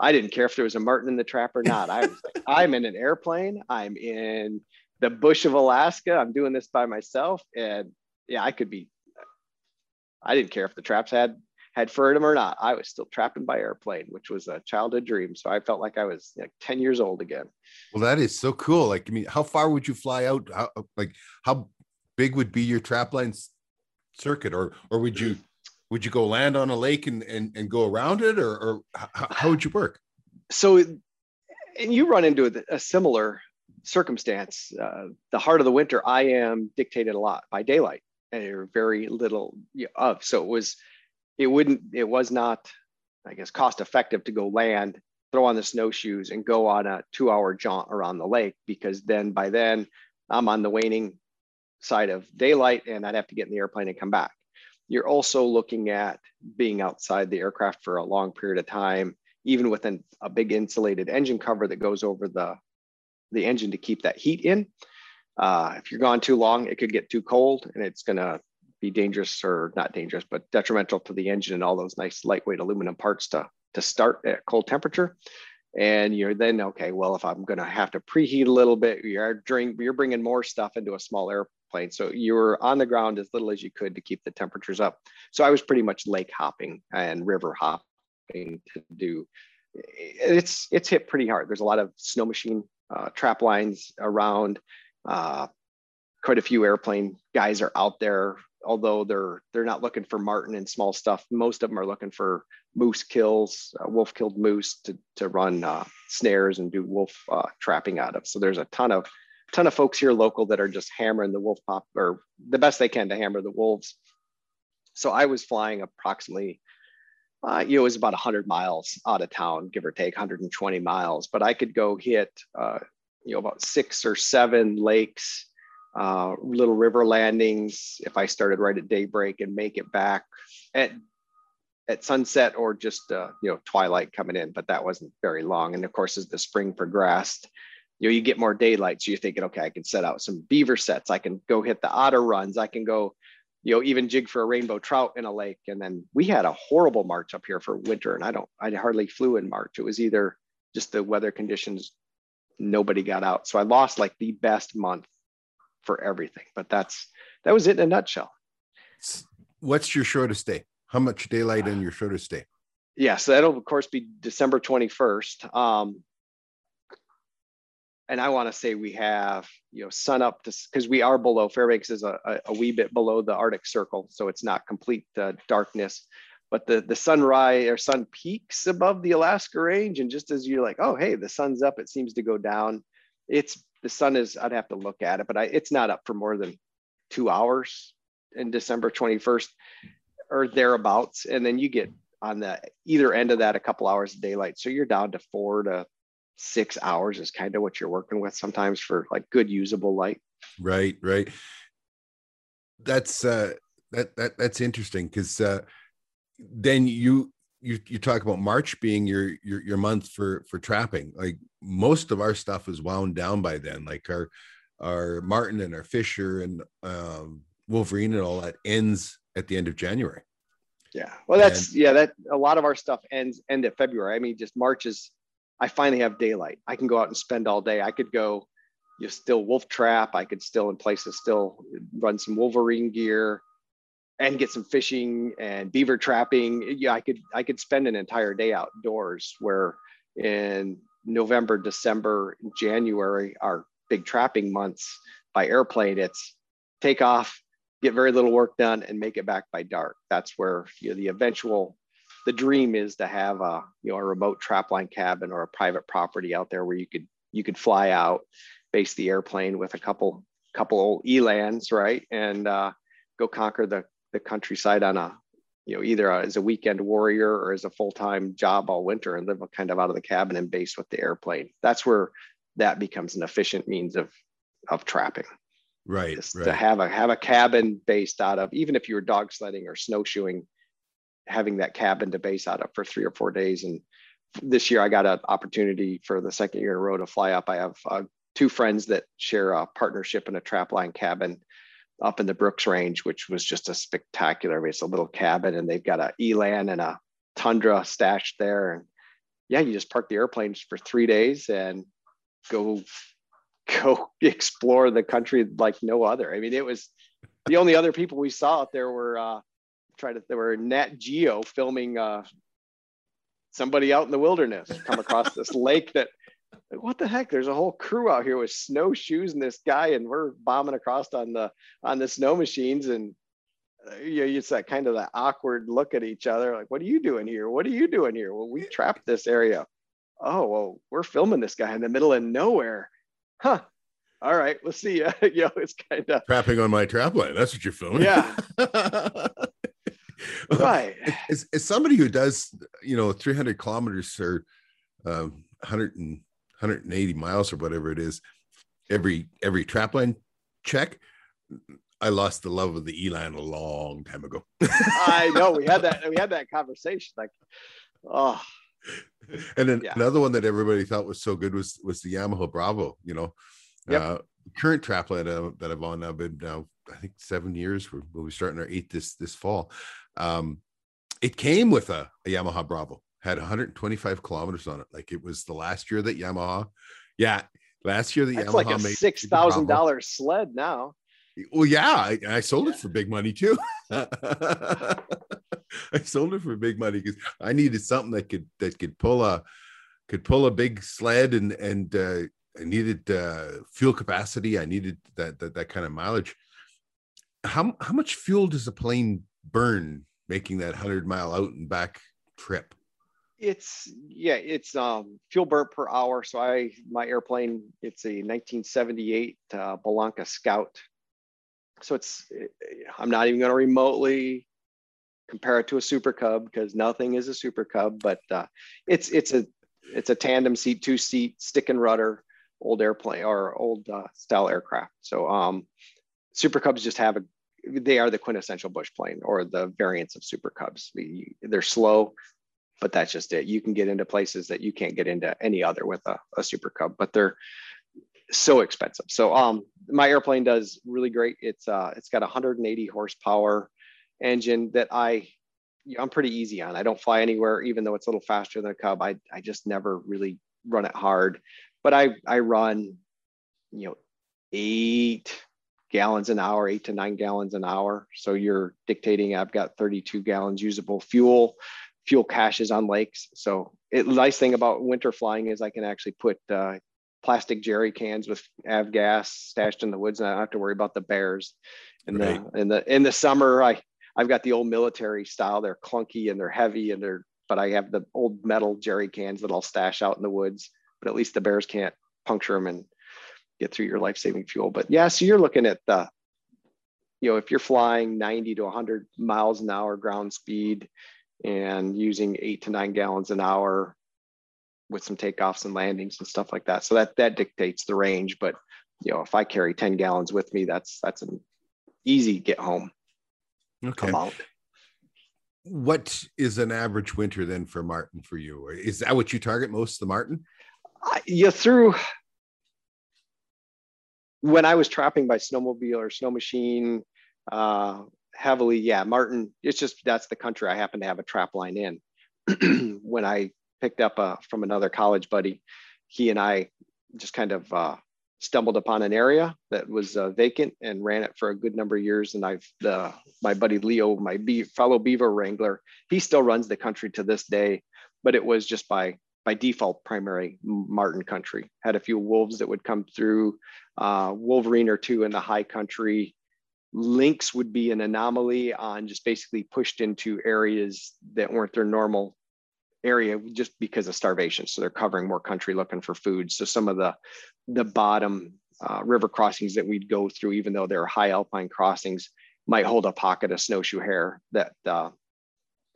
I didn't care if there was a Marten in the trap or not. I was like, [LAUGHS] I'm in an airplane. I'm in the bush of Alaska. I'm doing this by myself, and yeah, I could be I didn't care if the traps had had freedom or not. I was still trapping by airplane, which was a childhood dream. So I felt like I was like 10 years old again. Well, that is so cool. Like, I mean, how far would you fly out? How, like, how big would be your trapline circuit, or or would you would you go land on a lake and and, and go around it, or or how, how would you work? So, and you run into a, a similar circumstance. Uh, the heart of the winter, I am dictated a lot by daylight or very little of. So it was, it wouldn't, it was not, I guess, cost effective to go land, throw on the snowshoes, and go on a two-hour jaunt around the lake because then by then I'm on the waning side of daylight and I'd have to get in the airplane and come back. You're also looking at being outside the aircraft for a long period of time, even with an, a big insulated engine cover that goes over the, the engine to keep that heat in. Uh, if you're gone too long, it could get too cold and it's going to be dangerous or not dangerous, but detrimental to the engine and all those nice lightweight aluminum parts to, to start at cold temperature. And you're then, okay, well, if I'm going to have to preheat a little bit, you're, during, you're bringing more stuff into a small airplane. So you were on the ground as little as you could to keep the temperatures up. So I was pretty much lake hopping and river hopping to do. It's, it's hit pretty hard. There's a lot of snow machine uh, trap lines around uh, quite a few airplane guys are out there although they're they're not looking for marten and small stuff. Most of them are looking for moose kills, uh, wolf killed moose to to run uh, snares and do wolf uh, trapping out of. So there's a ton of ton of folks here local that are just hammering the wolf pop or the best they can to hammer the wolves. So I was flying approximately, uh, you know, it was about 100 miles out of town, give or take 120 miles, but I could go hit, uh, you know, about six or seven lakes uh, little river landings if I started right at daybreak and make it back at at sunset or just uh, you know twilight coming in. But that wasn't very long. And of course, as the spring progressed, you know you get more daylight, so you're thinking, okay, I can set out some beaver sets. I can go hit the otter runs. I can go, you know, even jig for a rainbow trout in a lake. And then we had a horrible March up here for winter, and I don't, I hardly flew in March. It was either just the weather conditions nobody got out. So I lost like the best month for everything. But that's that was it in a nutshell. What's your shortest day? How much daylight in your shortest day? Yeah, so that'll of course be December 21st. Um, and I want to say we have, you know, sun up because we are below Fairbanks is a, a, a, wee bit below the Arctic Circle, so it's not complete uh, darkness. But the the sunrise or sun peaks above the Alaska Range, and just as you're like, oh hey, the sun's up, it seems to go down. It's the sun is i'd have to look at it but I, it's not up for more than two hours in december 21st or thereabouts and then you get on the either end of that a couple hours of daylight so you're down to four to six hours is kind of what you're working with sometimes for like good usable light right right that's uh that that that's interesting because uh then you you you talk about March being your your your month for for trapping. Like most of our stuff is wound down by then. Like our our marten and our fisher and um, wolverine and all that ends at the end of January. Yeah, well, that's and, yeah. That a lot of our stuff ends end of February. I mean, just March is. I finally have daylight. I can go out and spend all day. I could go, you still wolf trap. I could still in places still run some wolverine gear and get some fishing and beaver trapping. Yeah, I could I could spend an entire day outdoors where in November, December, January are big trapping months by airplane. It's take off, get very little work done, and make it back by dark. That's where you know the eventual the dream is to have a you know a remote trapline cabin or a private property out there where you could you could fly out, base the airplane with a couple couple old elans, right, and uh, go conquer the the countryside on a you know either as a weekend warrior or as a full-time job all winter and live kind of out of the cabin and base with the airplane. That's where that becomes an efficient means of of trapping. Right, right. to have a have a cabin based out of even if you were dog sledding or snowshoeing having that cabin to base out of for three or four days. And this year i got an opportunity for the second year in a row to fly up. I have uh, two friends that share a partnership in a trapline cabin up in the Brooks Range, which was just a spectacular. It's a little cabin, and they've got a Elan and a tundra stashed there. And yeah, you just park the airplanes for three days and go [LAUGHS] go explore the country like no other. I mean, it was the only other people we saw out there were uh, trying to. There were Nat Geo filming uh, somebody out in the wilderness come across this [LAUGHS] lake that what the heck? There's a whole crew out here with snowshoes and this guy and we're bombing across on the on the snow machines. And uh, you know, it's that kind of that awkward look at each other like what are you doing here? What are you doing here? Well we trapped this area. Oh well we're filming this guy in the middle of nowhere. Huh. All right we'll see. [LAUGHS] You know it's kind of trapping on my trap line. That's what you're filming. Yeah. [LAUGHS] Right. As, as somebody who does you know 300 kilometers or um, 100 and 180 miles or whatever it is every every trapline check i lost the love of the Elan a long time ago. [LAUGHS] I know we had that we had that [LAUGHS] conversation like oh. And then yeah. another one that everybody thought was so good was was the yamaha bravo you know? Yep. uh, current trapline uh, that i've on i've been now i think seven years we're, we'll be starting our eighth this this fall. Um it came with a, a yamaha bravo had 125 kilometers on it. Like it was the last year that Yamaha, yeah, last year that That's Yamaha like a made six thousand dollars sled now. Well, yeah, I, I sold yeah. it for big money too. [LAUGHS] I sold it for big money because I needed something that could that could pull a could pull a big sled and and uh, I needed uh, fuel capacity. I needed that, that that kind of mileage. how how much fuel does a plane burn making that hundred mile out and back trip? It's yeah, it's um, fuel burn per hour. So I my airplane, it's a 1978 uh, Bellanca Scout. So it's I'm not even going to remotely compare it to a Super Cub because nothing is a Super Cub, but uh, it's it's a it's a tandem seat, two seat, stick and rudder, old airplane or old uh, style aircraft. So um, Super Cubs just have a they are the quintessential bush plane or the variants of Super Cubs. They're slow, but that's just it. You can get into places that you can't get into any other with a, a Super Cub, but they're so expensive. So um, my airplane does really great. It's uh, it's got 180 horsepower engine that I I'm pretty easy on. I don't fly anywhere, even though it's a little faster than a Cub. I I just never really run it hard, but I I run, you know, eight gallons an hour, eight to nine gallons an hour. So you're dictating. I've got 32 gallons usable fuel. Fuel caches on lakes. So it nice thing about winter flying is I can actually put uh, plastic jerry cans with avgas stashed in the woods, and I don't have to worry about the bears. In right. the in the in the summer, I I've got the old military style. They're clunky and they're heavy and they're, but I have the old metal jerry cans that I'll stash out in the woods. But at least the bears can't puncture them and get through your life saving fuel. But yeah, so you're looking at the, you know, if you're flying 90 to 100 miles an hour ground speed and using eight to nine gallons an hour with some takeoffs and landings and stuff like that. So that that dictates the range. But you know, if I carry 10 gallons with me, that's that's an easy get home okay. amount. What is an average winter then for Marten for you? Is that what you target most the Marten? Uh, you through when I was trapping by snowmobile or snow machine uh, heavily, yeah, Marten. It's just that's the country I happen to have a trap line in. [CLEARS THROAT] when I picked up uh, from another college buddy. He and I just kind of uh, stumbled upon an area that was uh, vacant and ran it for a good number of years. And I've the my buddy Leo, my bee, fellow beaver wrangler, he still runs the country to this day, but it was just by by default primary marten country. Had a few wolves that would come through, uh, wolverine or two in the high country. Lynx would be an anomaly on just basically pushed into areas that weren't their normal area just because of starvation. So they're covering more country looking for food. So some of the the bottom uh, river crossings that we'd go through, even though they're high alpine crossings, might hold a pocket of snowshoe hare that uh,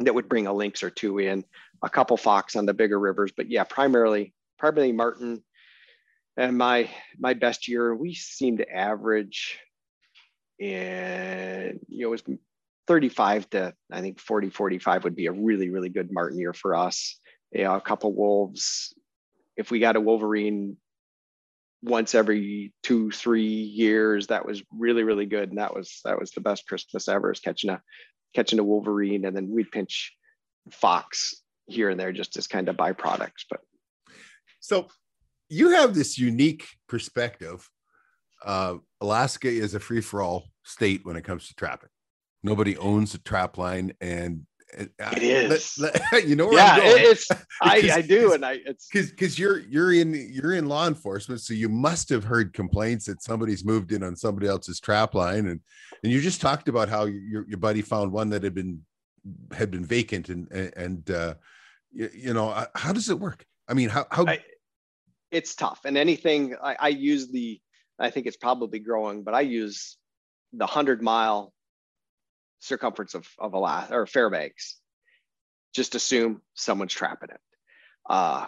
that would bring a lynx or two in, a couple fox on the bigger rivers. But yeah, primarily primarily marten. And my my best year, we seem to average, and you know, it was 35 to I think 40, 45 would be a really, really good Marten year for us. You know, a couple wolves. If we got a Wolverine once every two, three years, that was really, really good. And that was that was the best Christmas ever is catching a catching a Wolverine. And then we'd pinch fox here and there just as kind of byproducts. But so you have this unique perspective. Uh, Alaska is a free for all state when it comes to trapping nobody owns a trap line and it is. Let, let, [LAUGHS] you know where yeah, it's. I, [LAUGHS] I do, and I it's because because you're you're in you're in law enforcement, so you must have heard complaints that somebody's moved in on somebody else's trap line, and and you just talked about how your your buddy found one that had been had been vacant, and and uh, you, you know uh, how does it work? I mean, how how I, it's tough, and anything I, I use the I think it's probably growing, but I use the hundred mile circumference of, of Alaska or Fairbanks. Just assume someone's trapping it. Uh,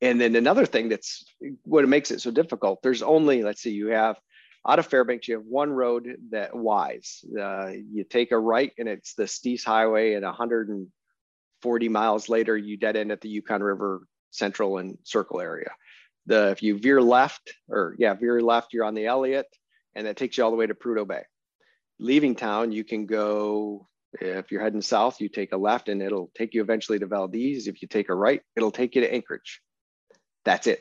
and then another thing that's what makes it so difficult, there's only, let's see, you have out of Fairbanks, you have one road that wise. Uh, you take a right and it's the Steese Highway and 140 miles later, you dead end at the Yukon River Central and Circle area. The if you veer left or yeah, veer left, you're on the Elliott, and that takes you all the way to Prudhoe Bay leaving town, you can go, if you're heading south, you take a left and it'll take you eventually to Valdez. If you take a right, it'll take you to Anchorage. That's it.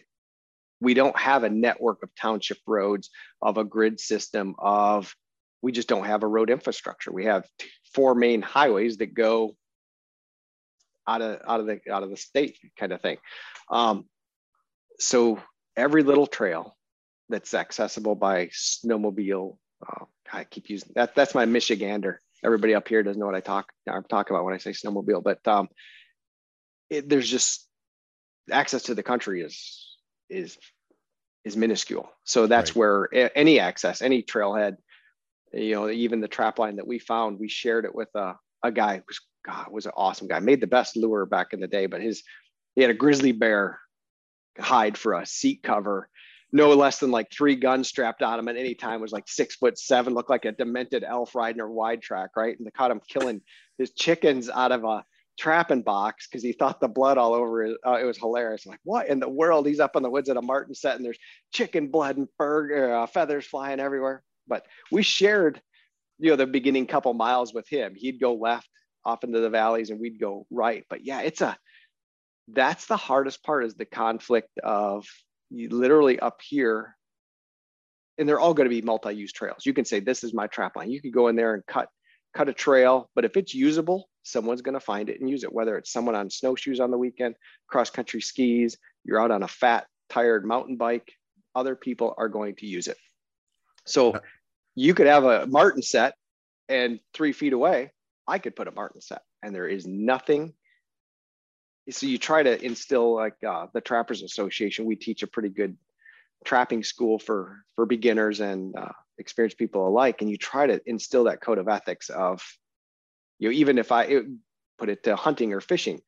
We don't have a network of township roads, of a grid system, of we just don't have a road infrastructure. We have four main highways that go out of out of the out of the state kind of thing. Um, so every little trail that's accessible by snowmobile, uh, I keep using that. That's my Michigander. Everybody up here doesn't know what I talk. I'm talking about when I say snowmobile, but um, it, there's just access to the country is is is minuscule. So that's right. where any access, any trailhead, you know, even the trap line that we found, we shared it with a, a guy who's God was an awesome guy. Made the best lure back in the day, but his he had a grizzly bear hide for a seat cover no less than like three guns strapped on him at any time was like six foot seven looked like a demented elf riding a wide track right and they caught him killing his chickens out of a trapping box because he thought the blood all over it. Uh, it was hilarious. I'm like, what in the world? He's up in the woods at a marten set and there's chicken blood and fur, uh, feathers flying everywhere. But we shared, you know, the beginning couple miles with him. He'd go left off into the valleys and we'd go right. But yeah, it's a, that's the hardest part is the conflict of you literally up here and they're all going to be multi-use trails. You can say, this is my trap line. You could go in there and cut, cut a trail, but if it's usable, someone's going to find it and use it, whether it's someone on snowshoes on the weekend, cross country skis, you're out on a fat, tired mountain bike, other people are going to use it. So you could have a marten set and three feet away, I could put a marten set and there is nothing. So you try to instill like uh, the Trappers Association, we teach a pretty good trapping school for, for beginners and uh, experienced people alike. And you try to instill that code of ethics of you know, even if I it, put it to hunting or fishing,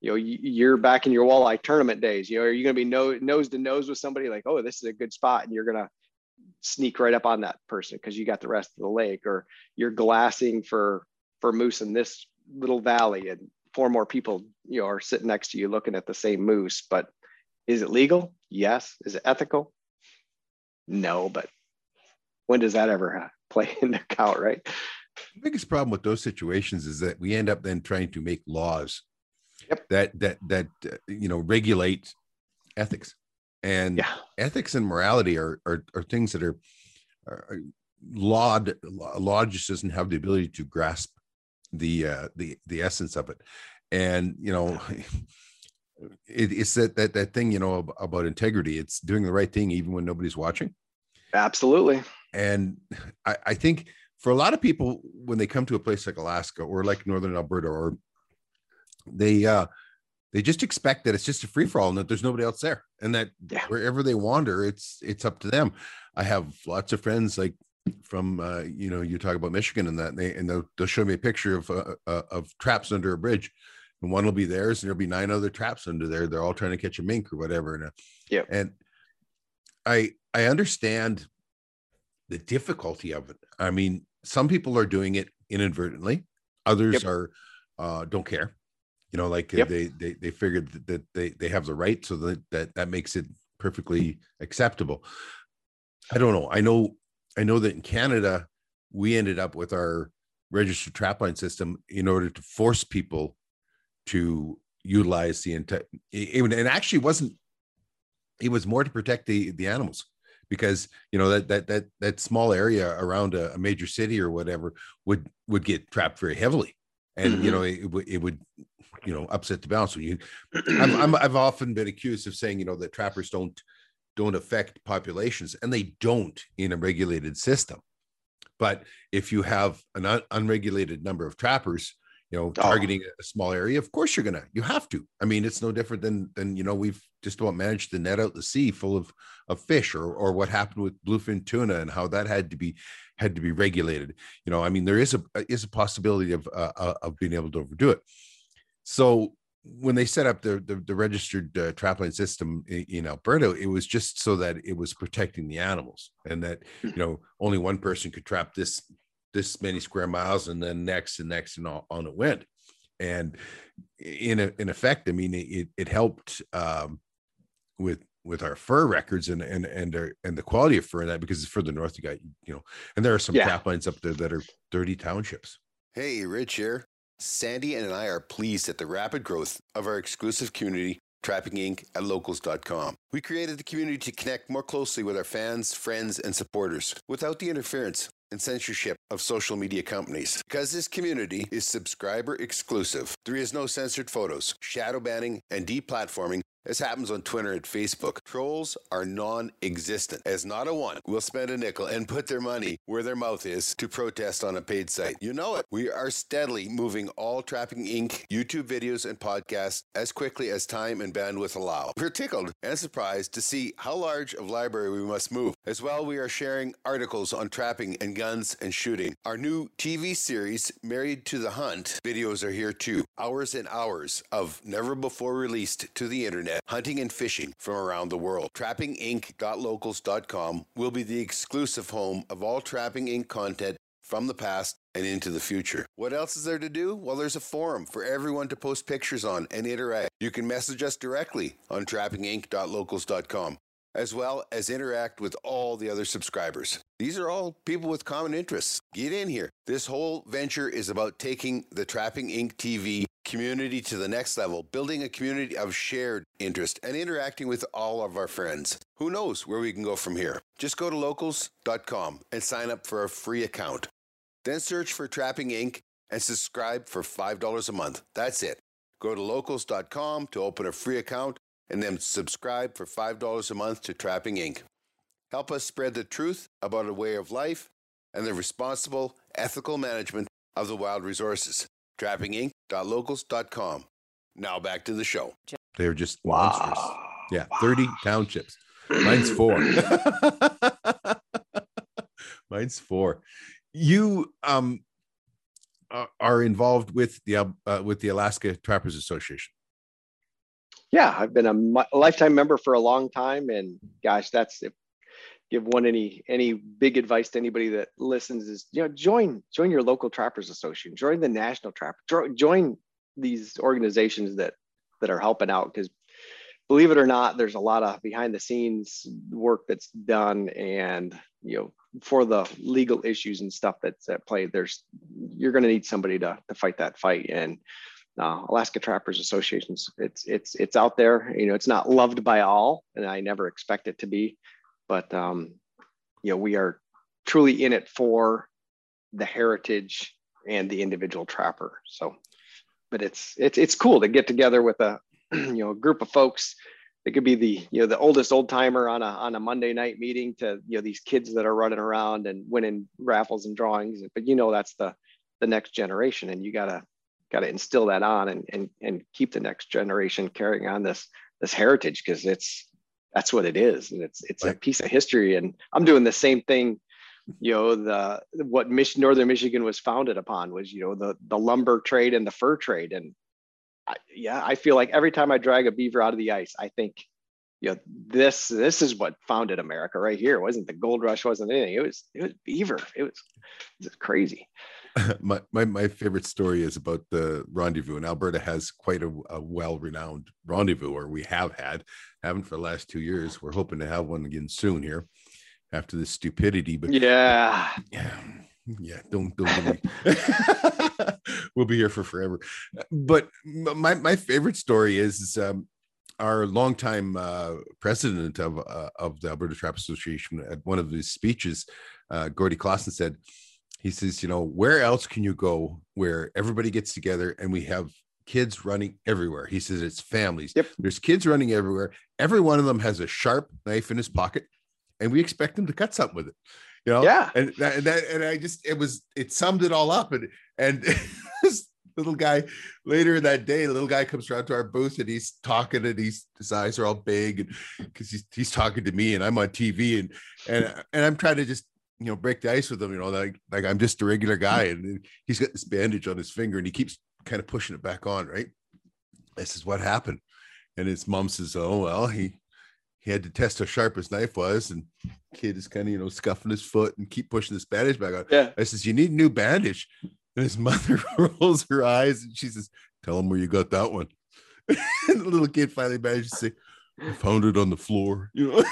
you know, you're back in your walleye tournament days. You know, are you going to be no, nose to nose with somebody like, oh, this is a good spot, and you're going to sneak right up on that person because you got the rest of the lake, or you're glassing for for moose in this little valley, and four more people, you know, are sitting next to you looking at the same moose. But is it legal? Yes. Is it ethical? No. But when does that ever uh, [LAUGHS] play into account, right? The biggest problem with those situations is that we end up then trying to make laws yep. that that that uh, you know regulate ethics, and yeah. ethics and morality are, are are things that are, are law law just doesn't have the ability to grasp the uh, the the essence of it, and you know. [LAUGHS] It, it's that, that that thing you know about integrity. It's doing the right thing even when nobody's watching. Absolutely. And I, I think for a lot of people when they come to a place like alaska or like northern alberta or they uh they just expect that it's just a free for all and that there's nobody else there and that yeah. wherever they wander it's it's up to them. I have lots of friends like from uh you know you talk about michigan and that and they and they'll, they'll show me a picture of uh, uh, of traps under a bridge. And one will be theirs and there'll be nine other traps under there. They're all trying to catch a mink or whatever and uh, yeah and i i understand the difficulty of it. I mean some people are doing it inadvertently. Others yep. are uh, don't care. You know like yep. they, they they figured that they they have the right so that that that makes it perfectly acceptable. I don't know. I know i know that in canada we ended up with our registered trapline system in order to force people to utilize the entire and actually wasn't it was more to protect the the animals because you know that that that that small area around a, a major city or whatever would would get trapped very heavily and mm-hmm. you know it, it would you know upset the balance when you I'm, i have often been accused of saying you know that trappers don't don't affect populations and they don't in a regulated system. But if you have an un- unregulated number of trappers you know oh. targeting a small area of course you're gonna you have to. I mean it's no different than than you know we've just about managed to net out the sea full of of fish or or what happened with bluefin tuna and how that had to be had to be regulated. You know i mean there is a is a possibility of uh, uh of being able to overdo it. So when they set up the the, the registered uh, trapline system in, in, Alberta, it was just so that it was protecting the animals, and that you know only one person could trap this this many square miles and then next and next and all, on it went. And in a, in effect i mean it, it helped um, with with our fur records and and and our, and the quality of fur in that because it's further north you got you know and there are some yeah. trap lines up there that are 30 townships. Hey rich here sandy and i are pleased at the rapid growth of our exclusive community Trapping Inc. at locals.com. We created the community to connect more closely with our fans, friends, and supporters without the interference and censorship of social media companies. Because this community is subscriber exclusive, there is no censored photos, shadow banning, and deplatforming this happens on Twitter and Facebook. Trolls are non existent, as not a one will spend a nickel and put their money where their mouth is to protest on a paid site. You know it. We are steadily moving all Trapping Inc. YouTube videos and podcasts as quickly as time and bandwidth allow. We're tickled and surprised to see how large of library we must move. As well, we are sharing articles on trapping and guns and shooting. Our new TV series, Married to the Hunt, videos are here too. Hours and hours of never before released to the internet hunting and fishing from around the world. TrappingInc.locals.com will be the exclusive home of all Trapping Inc. content from the past and into the future. What else is there to do? Well, there's a forum for everyone to post pictures on and interact. You can message us directly on trappinginc.locals.com as well as interact with all the other subscribers. These are all people with common interests. Get in here. This whole venture is about taking the Trapping Inc. TV community to the next level, building a community of shared interest and interacting with all of our friends. Who knows where we can go from here? Just go to locals.com and sign up for a free account. Then search for Trapping Inc. and subscribe for $5 a month. That's it. Go to locals.com to open a free account and then subscribe for $5 a month to Trapping Inc. Help us spread the truth about a way of life and the responsible, ethical management of the wild resources trappinginc.locals.com. Now back to the show. They're just monsters. Wow. Yeah, 30 townships. Mine's four. [LAUGHS] Mine's four. You um are involved with the uh, with the Alaska Trappers Association. Yeah, I've been a, lifetime member for a long time, and gosh, that's if give one any any big advice to anybody that listens is you know join join your local trappers association join the national trapper join these organizations that that are helping out because believe it or not there's a lot of behind the scenes work that's done and you know for the legal issues and stuff that's at play there's you're going to need somebody to, to fight that fight. And uh, Alaska Trappers Associations. It's it's it's out there. You know, it's not loved by all, and I never expect it to be but um, you know we are truly in it for the heritage and the individual trapper so but it's it's it's cool to get together with a [CLEARS THROAT] you know a group of folks it could be the you know the oldest old timer on a on a monday night meeting to you know these kids that are running around and winning raffles and drawings but you know that's the the next generation and you gotta gotta instill that on and and, and keep the next generation carrying on this this heritage because it's that's what it is and it's it's right. a piece of history and i'm doing the same thing you know the what Mich- northern michigan was founded upon was you know the the lumber trade and the fur trade and I, yeah i feel like every time i drag a beaver out of the ice i think you know this this is what founded america right here. It wasn't the gold rush wasn't anything. It was it was beaver. It was, it was crazy [LAUGHS] my, my my favorite story is about the rendezvous and alberta has quite a, a well-renowned rendezvous or we have had haven't for the last two years. We're hoping to have one again soon here after this stupidity but yeah. [CLEARS THROAT] Yeah yeah don't don't [LAUGHS] we'll be here for forever. But my my favorite story is um, our longtime uh, president of uh, of the Alberta Trap Association at one of his speeches, uh, Gordy Clausen said, he says, you know, where else can you go where everybody gets together and we have kids running everywhere? He says it's families. Yep. There's kids running everywhere. Every one of them has a sharp knife in his pocket, and we expect them to cut something with it. You know? Yeah. And that, and, that, and I just it was it summed it all up. And and [LAUGHS] this little guy later that day, the little guy comes around to our booth and he's talking and he's his eyes are all big and because he's he's talking to me and I'm on TV and and and I'm trying to just you know break the ice with him you know like like i'm just a regular guy and he's got this bandage on his finger and he keeps kind of pushing it back on right? This is what happened. And his mom says oh well he he had to test how sharp his knife was and kid is kind of you know scuffing his foot and keep pushing this bandage back on. Yeah. I says you need a new bandage. And his [LAUGHS] mother [LAUGHS] rolls her eyes and she says tell him where you got that one. [LAUGHS] And the little kid finally manages to say i found it on the floor. You know?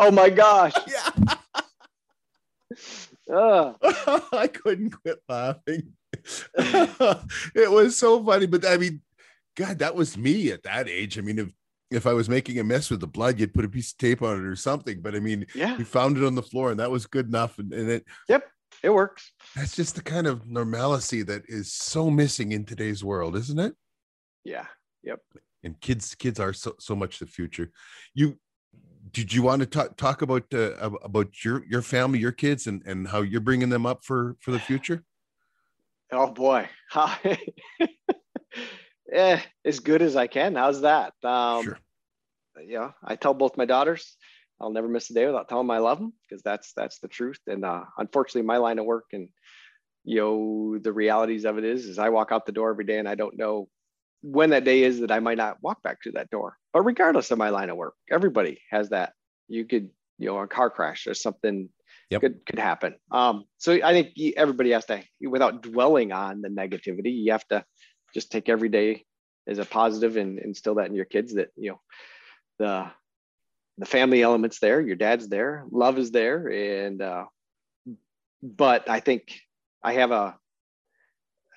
Oh my gosh. Yeah [LAUGHS] I couldn't quit laughing. [LAUGHS] it was so funny, but I mean, God, that was me at that age. I mean, if if I was making a mess with the blood, you'd put a piece of tape on it or something. But I mean, Yeah. we found it on the floor and that was good enough. And, and it Yep. It works. that's just the kind of normalcy that is so missing in today's world, isn't it? Yeah. Yep. And kids, kids are so so much the future. You did you want to talk talk about uh, about your your family, your kids, and and how you're bringing them up for for the future? Oh boy. [LAUGHS] eh, as good as I can. How's that? Um, sure. yeah, I tell both my daughters I'll never miss a day without telling them I love them because that's that's the truth. And uh, unfortunately, my line of work and you know the realities of it is is I walk out the door every day and I don't know when that day is that I might not walk back to that door. But regardless of my line of work, everybody has that. You could you know a car crash or something Yep. could could happen. Um, so I think everybody has to without dwelling on the negativity, you have to just take every day as a positive and instill that in your kids that you know the the family elements there your dad's there love is there and uh but i think i have a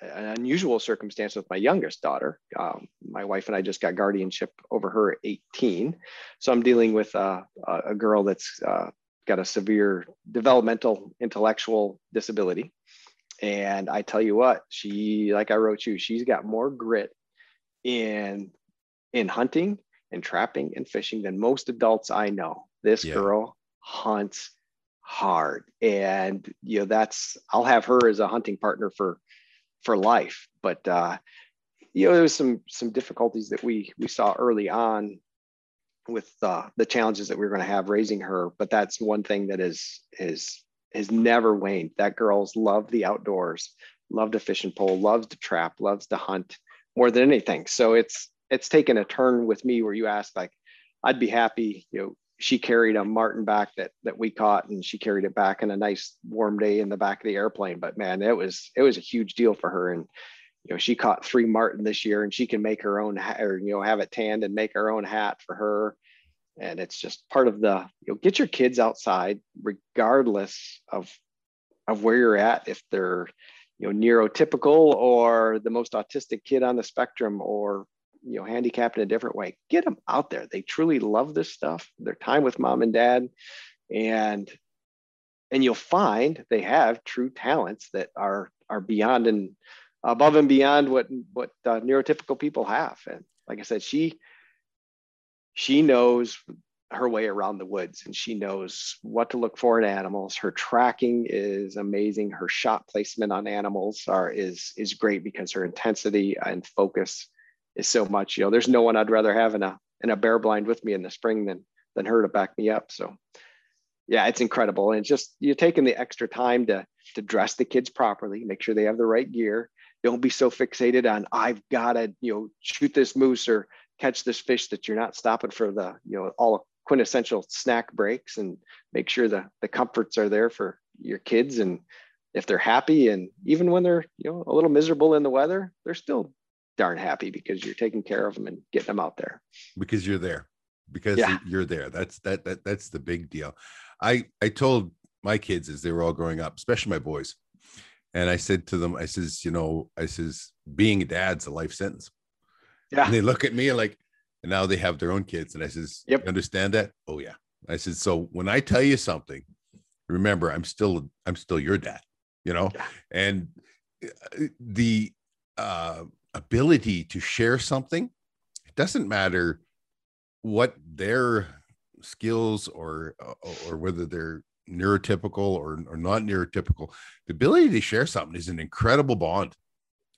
an unusual circumstance with my youngest daughter um, my wife and i just got guardianship over her 18 so i'm dealing with uh, a, a girl that's uh, got a severe developmental intellectual disability and i tell you what she like i wrote you she's got more grit in in hunting and trapping and fishing than most adults I know. This Yeah. girl hunts hard and you know that's I'll have her as a hunting partner for for life. But uh you know there was some some difficulties that we we saw early on with uh, the challenges that we are going to have raising her. But that's one thing that is is has never waned. That girl's love the outdoors love to fish and pole loves to trap loves to hunt more than anything. So it's it's taken a turn with me where you ask like i'd be happy you know she carried a marten back that that we caught and she carried it back in a nice warm day in the back of the airplane. But man it was it was a huge deal for her. And you know she caught three marten this year and she can make her own or you know have it tanned and make her own hat for her. And it's just part of the you know get your kids outside regardless of of where you're at if they're you know neurotypical or the most autistic kid on the spectrum or you know handicapped in a different way. Get them out there. They truly love this stuff. Their time with mom and dad. And and you'll find they have true talents that are are beyond and above and beyond what what uh, neurotypical people have. And like i said she she knows her way around the woods and she knows what to look for in animals. Her tracking is amazing. Her shot placement on animals are is is great because her intensity and focus is so much you know there's no one i'd rather have in a in a bear blind with me in the spring than than her to back me up. So yeah it's incredible. And it's just you're taking the extra time to to dress the kids properly make sure they have the right gear. Don't be so fixated on i've got to you know shoot this moose or catch this fish that you're not stopping for the you know all quintessential snack breaks and make sure the the comforts are there for your kids. And if they're happy and even when they're you know a little miserable in the weather they're still darn happy because you're taking care of them and getting them out there. Because you're there. Because Yeah. you're there. That's that that that's the big deal. I i told my kids as they were all growing up especially my boys and i said to them i says you know i says being a dad's a life sentence. Yeah. And they look at me like and now they have their own kids and i says Yep. you understand that? Oh yeah. I said so when i tell you something remember i'm still i'm still your dad you know? Yeah. and uh, the uh ability to share something it doesn't matter what their skills or or- whether they're neurotypical or, or not neurotypical the ability to share something is an incredible bond.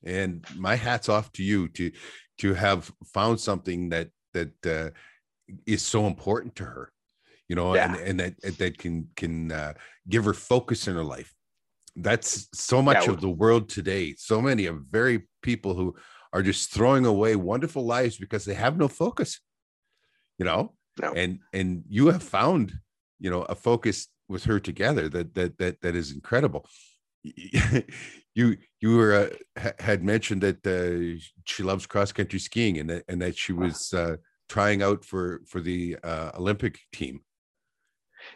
And my hats off to you to to have found something that that uh, is so important to her you know and, and that that can can uh, give her focus in her life that's so much Yeah. of the world today so many of very people who are just throwing away wonderful lives because they have no focus you know No. and and you have found you know a focus with her together that that that that is incredible [LAUGHS] you you were uh, had mentioned that uh, she loves cross country skiing and that and that she was uh, trying out for for the uh, olympic team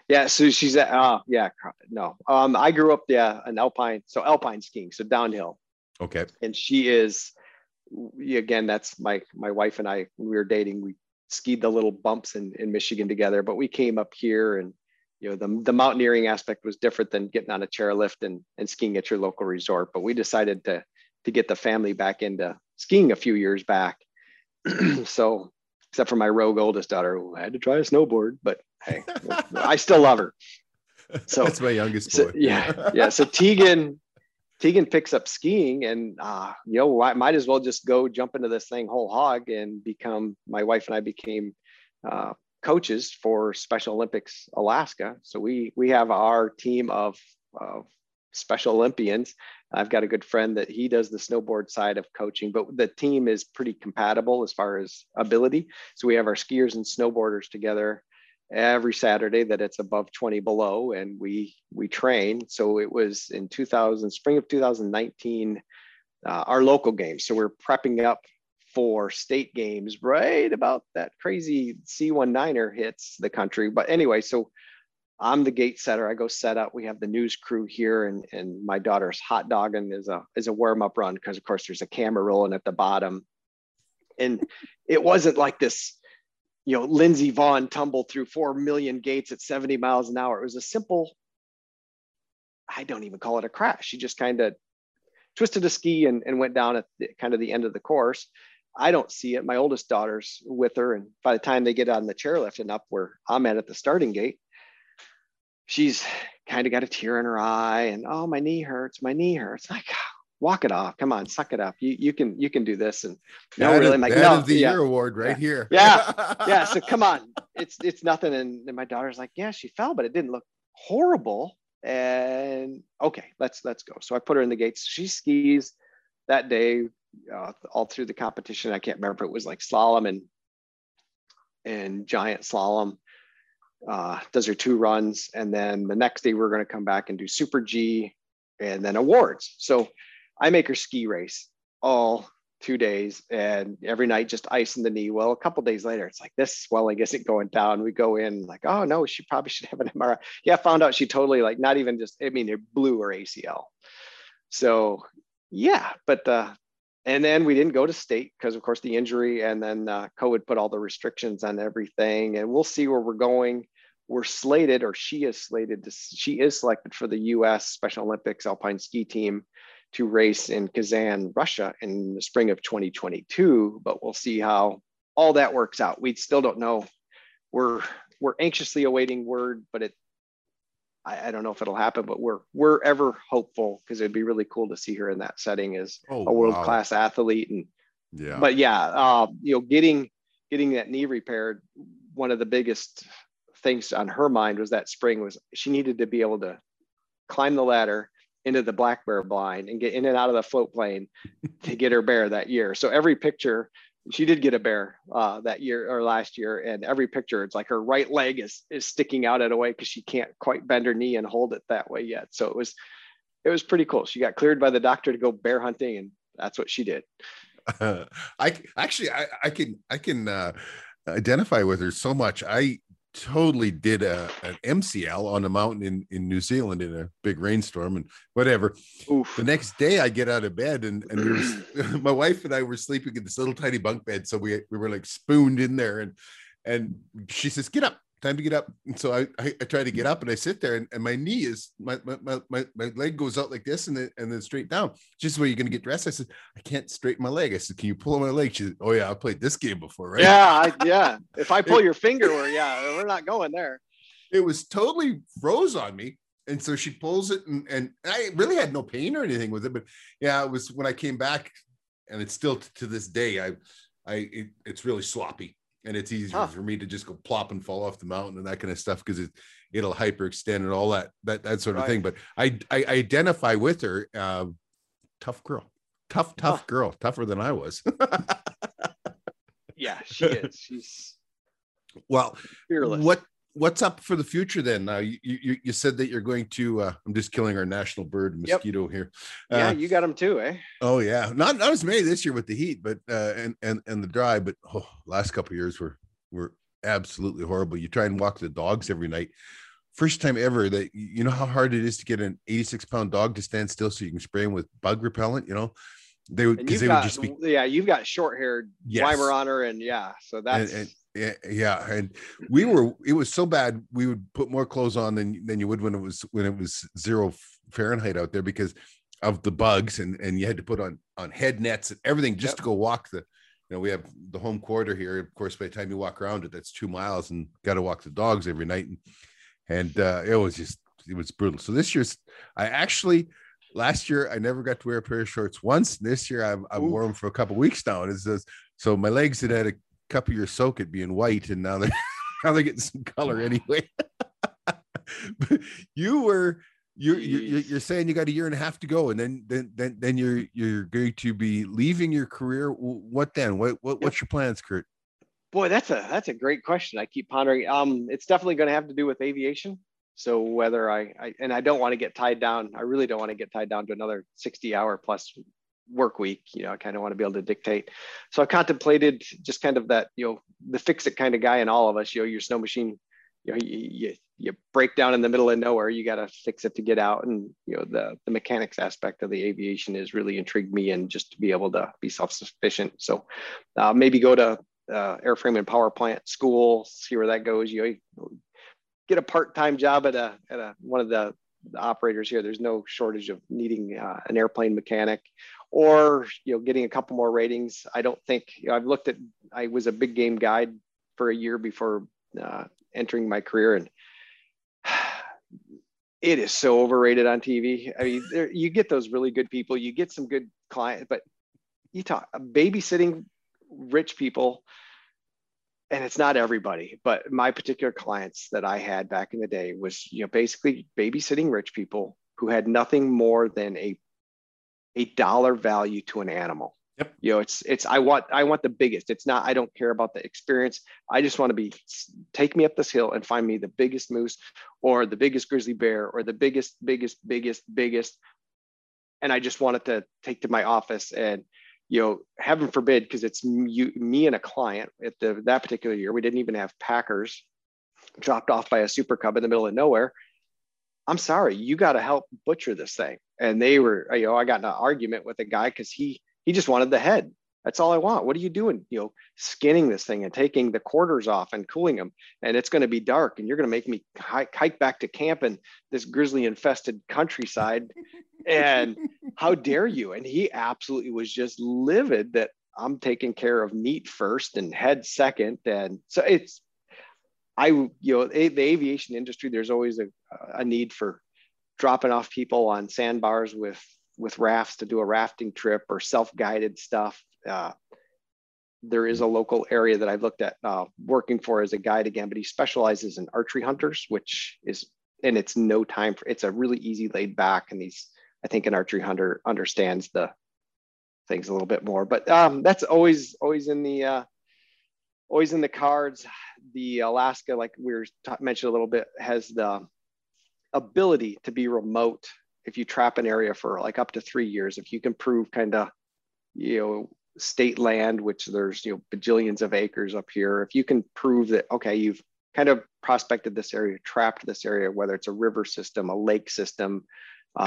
Yeah, so she's at uh yeah, no. Um I grew up yeah, an alpine, so alpine skiing, so downhill. okay And she is again, that's my my wife and I when we were dating, we skied the little bumps in, in Michigan together, but we came up here and you know the, the mountaineering aspect was different than getting on a chairlift and, and skiing at your local resort. But we decided to to get the family back into skiing a few years back. [CLEARS THROAT] so except for my rogue oldest daughter who had to try a snowboard, but hey, [LAUGHS] I still love her. So that's my youngest boy. So, yeah, yeah. So Tegan, Tegan picks up skiing, and uh, you know, I might as well just go jump into this thing whole hog and become. My wife and I became uh, coaches for Special Olympics Alaska. So we we have our team of, of Special Olympians. I've got a good friend that he does the snowboard side of coaching, but the team is pretty compatible as far as ability. So we have our skiers and snowboarders together every Saturday that it's above 20 below and we we train. So it was in 2000 spring of 2019 uh, our local games. So we're prepping up for state games right about that crazy C19er hits the country. But anyway, so I'm the gate setter. I go set up. We have the news crew here, and and my daughter's hot dogging is a is a warm up run because of course there's a camera rolling at the bottom, and it wasn't like this you know, Lindsey Vonn tumbled through 4 million gates at 70 miles an hour. It was a simple, I don't even call it a crash. She just kind of twisted a ski and, and went down at the, kind of the end of the course. I don't see it. My oldest daughter's with her. And by the time they get on the chairlift and up where I'm at at the starting gate, she's kind of got a tear in her eye and, oh, my knee hurts. My knee hurts. Like, [SIGHS] walk it off. Come on, suck it up. You you can you can do this. And no, that really, is, like no, the yeah. year award right yeah. here. yeah, [LAUGHS] yeah. So come on, it's it's nothing. And, and my daughter's like, yeah, she fell, but it didn't look horrible. And okay, let's let's go. So I put her in the gates. She skis that day uh, all through the competition. I can't remember if it was like slalom and and giant slalom. Uh, does her two runs, and then the next day we're going to come back and do super G, and then awards. So I make her ski race all two days and every night just ice in the knee. Well, a couple days later, it's like this swelling isn't going down. We go in like, oh no, she probably should have an MRI. Yeah, found out she totally like not even just, I mean, it blew her ACL. So yeah, but uh and then we didn't go to state because of course the injury and then uh, COVID put all the restrictions on everything. And we'll see where we're going. We're slated, or she is slated to, she is selected for the US Special Olympics Alpine Ski Team to race in Kazan, Russia in the spring of 2022, but we'll see how all that works out. We still don't know. We're we're anxiously awaiting word, but it I, I don't know if it'll happen, but we're we're ever hopeful because it'd be really cool to see her in that setting as oh, a world class wow. athlete. And yeah, but yeah, uh, you know, getting getting that knee repaired, one of the biggest things on her mind was that spring was she needed to be able to climb the ladder into the black bear blind and get in and out of the float plane to get her bear that year. So every picture, she did get a bear uh, that year or last year, and every picture, it's like her right leg is is sticking out at a way because she can't quite bend her knee and hold it that way yet. So it was it was pretty cool. She got cleared by the doctor to go bear hunting, and that's what she did. Uh, [LAUGHS] I actually I, I can I can uh, identify with her so much. I totally did a an MCL on a mountain in in New Zealand in a big rainstorm and whatever. Oof. The next day I get out of bed and and was, [CLEARS THROAT] [LAUGHS] my wife and I were sleeping in this little tiny bunk bed, so we we were like spooned in there and and she says, "Get up." Time to get up. And so I, I, I, try to get up and I sit there and, and my knee is my, my, my, my leg goes out like this and then, and then straight down. Just where you're going to get dressed. I said, I can't straighten my leg. I said, can you pull on my leg? She said, oh yeah, I played this game before, right? Yeah. I, yeah. If I pull your finger, we're, yeah, we're not going there. It was totally froze on me. And so she pulls it and, and I really had no pain or anything with it, but yeah, it was when I came back and it's still t- to this day, I, I, it, it's really sloppy and it's easier huh. for me to just go plop and fall off the mountain and that kind of stuff because it it'll hyperextend and all that that that sort of right. thing. But I I identify with her. Uh, tough girl, tough tough huh. girl, tougher than I was. yeah, she is. She's [LAUGHS] well. Fearless. What what's up for the future then? Now you, you you said that you're going to. Uh, I'm just killing our national bird mosquito yep. here. Uh, yeah, you got them too, eh? Oh yeah, not not as many this year with the heat, but uh, and and and the dry. But oh, last couple years were were absolutely horrible. You try and walk the dogs every night. First time ever that you know how hard it is to get an 86 pound dog to stand still so you can spray him with bug repellent. You know, they would because they got, would just be yeah. You've got short haired yes. Weimaraner and yeah, so that's. And, and, Yeah, yeah, and we were. It was so bad. We would put more clothes on than than you would when it was when it was zero Fahrenheit out there because of the bugs, and and you had to put on on head nets and everything just yep. to go walk the. You know, we have the home quarter here. Of course, by the time you walk around it, that's two miles, and got to walk the dogs every night, and and uh, it was just it was brutal. So this year's, I actually last year I never got to wear a pair of shorts once. This year I've, I've worn them for a couple weeks now, and it's just, so my legs had had a couple of your soak it being white, and now they're [LAUGHS] now they're getting some color anyway. [LAUGHS] you were you're, you're you're saying you got a year and a half to go, and then then then then you're you're going to be leaving your career. What then? What, what what's your plans, Kurt? Boy, that's a that's a great question. I keep pondering. Um, it's definitely going to have to do with aviation. So whether I, I and I don't want to get tied down, I really don't want to get tied down to another 60 hour plus work week. You know, I kind of want to be able to dictate. So I contemplated just kind of that, you know, the fix it kind of guy in all of us. You know, your snow machine, you know, you, you, you break down in the middle of nowhere, you got to fix it to get out. And, you know, the, the mechanics aspect of the aviation is really intrigued me and just to be able to be self-sufficient. So uh, maybe go to uh, airframe and power plant school, see where that goes. You know, get a part-time job at a at a one of the, the operators here. There's no shortage of needing uh, an airplane mechanic, or you know, getting a couple more ratings. I don't think you know, I've looked at. I was a big game guide for a year before uh, entering my career, and [SIGHS] it is so overrated on TV. I mean, there, you get those really good people, you get some good clients, but you talk babysitting rich people and it's not everybody, but my particular clients that I had back in the day was, you know, basically babysitting rich people who had nothing more than a a dollar value to an animal. Yep. You know, it's it's I want I want the biggest. It's not I don't care about the experience. I just want to be take me up this hill and find me the biggest moose or the biggest grizzly bear or the biggest biggest biggest biggest and I just wanted to take to my office and you know, heaven forbid, because it's you, me and a client at the, that particular year, we didn't even have Packers dropped off by a super cub in the middle of nowhere. I'm sorry, you got to help butcher this thing. And they were, you know, I got in an argument with a guy because he he just wanted the head. That's all I want. What are you doing? You know, skinning this thing and taking the quarters off and cooling them. And it's going to be dark and you're going to make me hike, hike back to camp in this grizzly infested countryside. and [LAUGHS] how dare you? And he absolutely was just livid that I'm taking care of meat first and head second. And so it's, I, you know, the aviation industry, there's always a, a need for dropping off people on sandbars with with rafts to do a rafting trip or self-guided stuff uh, there is a local area that I've looked at uh, working for as a guide again, but he specializes in archery hunters, which is, and it's no time for, it's a really easy laid back. And these I think an archery hunter understands the things a little bit more, but um, that's always, always in the, uh, always in the cards. The Alaska, like we were t- mentioned a little bit, has the ability to be remote if you trap an area for like up to three years. If you can prove kind of, you know, state land, which there's you know bajillions of acres up here, if you can prove that okay, you've kind of prospected this area, trapped this area, whether it's a river system, a lake system,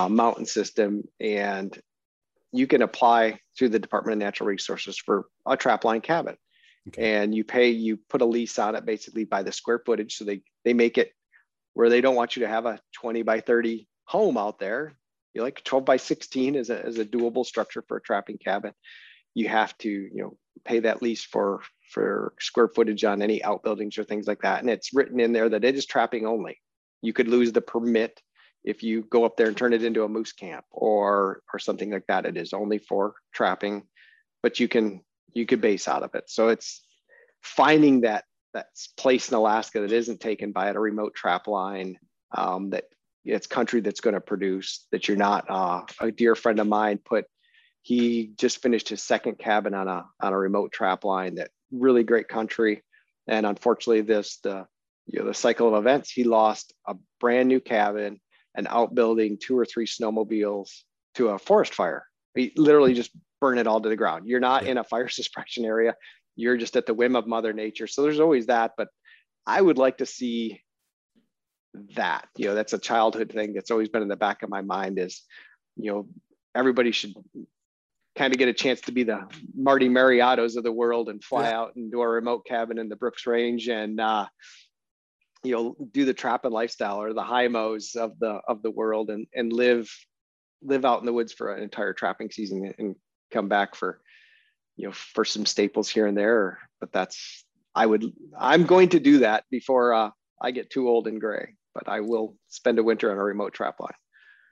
mountain system, and you can apply to the Department of Natural Resources for a trapline cabin. Okay. And you pay, you put a lease on it basically by the square footage. So they they make it where they don't want you to have a 20 by 30 home out there. You like 12 by 16 is a, is a doable structure for a trapping cabin you have to you know pay that lease for for square footage on any outbuildings or things like that and it's written in there that it is trapping only you could lose the permit if you go up there and turn it into a moose camp or or something like that it is only for trapping but you can you could base out of it so it's finding that that place in alaska that isn't taken by a remote trap line um, that it's country that's going to produce that you're not uh, a dear friend of mine put he just finished his second cabin on a on a remote trap line that really great country. And unfortunately, this the you know the cycle of events, he lost a brand new cabin, an outbuilding, two or three snowmobiles to a forest fire. He literally just burned it all to the ground. You're not in a fire [LAUGHS] suppression area. You're just at the whim of Mother Nature. So there's always that. But I would like to see that. You know, that's a childhood thing that's always been in the back of my mind is, you know, everybody should kind of get a chance to be the Marty Meierottos of the world and fly yeah. out and do a remote cabin in the Brooks Range and uh, you know do the trapping lifestyle or the Heimos of the of the world and and live live out in the woods for an entire trapping season and come back for you know for some staples here and there. But that's I would I'm going to do that before uh, I get too old and gray. But I will spend a winter on a remote trap line.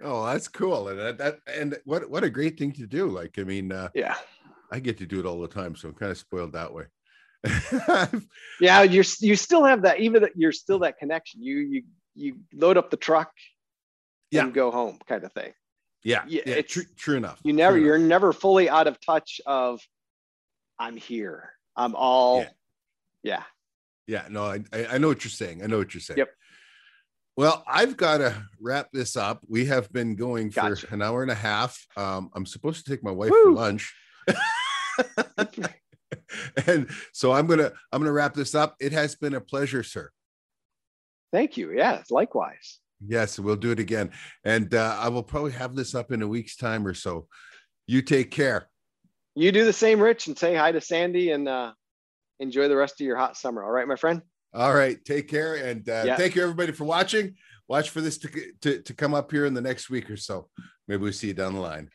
Oh, that's cool. And that, that and what what a great thing to do. Like, I mean, uh, yeah, I get to do it all the time, so I'm kind of spoiled that way. [LAUGHS] yeah, you're you still have that, even that you're still that connection. You you you load up the truck, yeah, and go home, kind of thing. Yeah, yeah, yeah true, true enough. You never, you're enough. never fully out of touch of, I'm here. I'm all, yeah. yeah. Yeah, no, I I know what you're saying. I know what you're saying. Yep. Well, I've got to wrap this up. We have been going for gotcha. an hour and a half. Um, I'm supposed to take my wife Woo! for lunch. [LAUGHS] [LAUGHS] and so I'm gonna I'm gonna wrap this up. It has been a pleasure, sir. Thank you. Yeah, likewise. Yes, we'll do it again. And uh, I will probably have this up in a week's time or so. You take care. You do the same, Rich, and say hi to Sandy and uh, enjoy the rest of your hot summer. All right, my friend. All right. Take care. And uh, thank you, everybody, for watching. Watch for this to, to, to come up here in the next week or so. Maybe we'll see you down the line.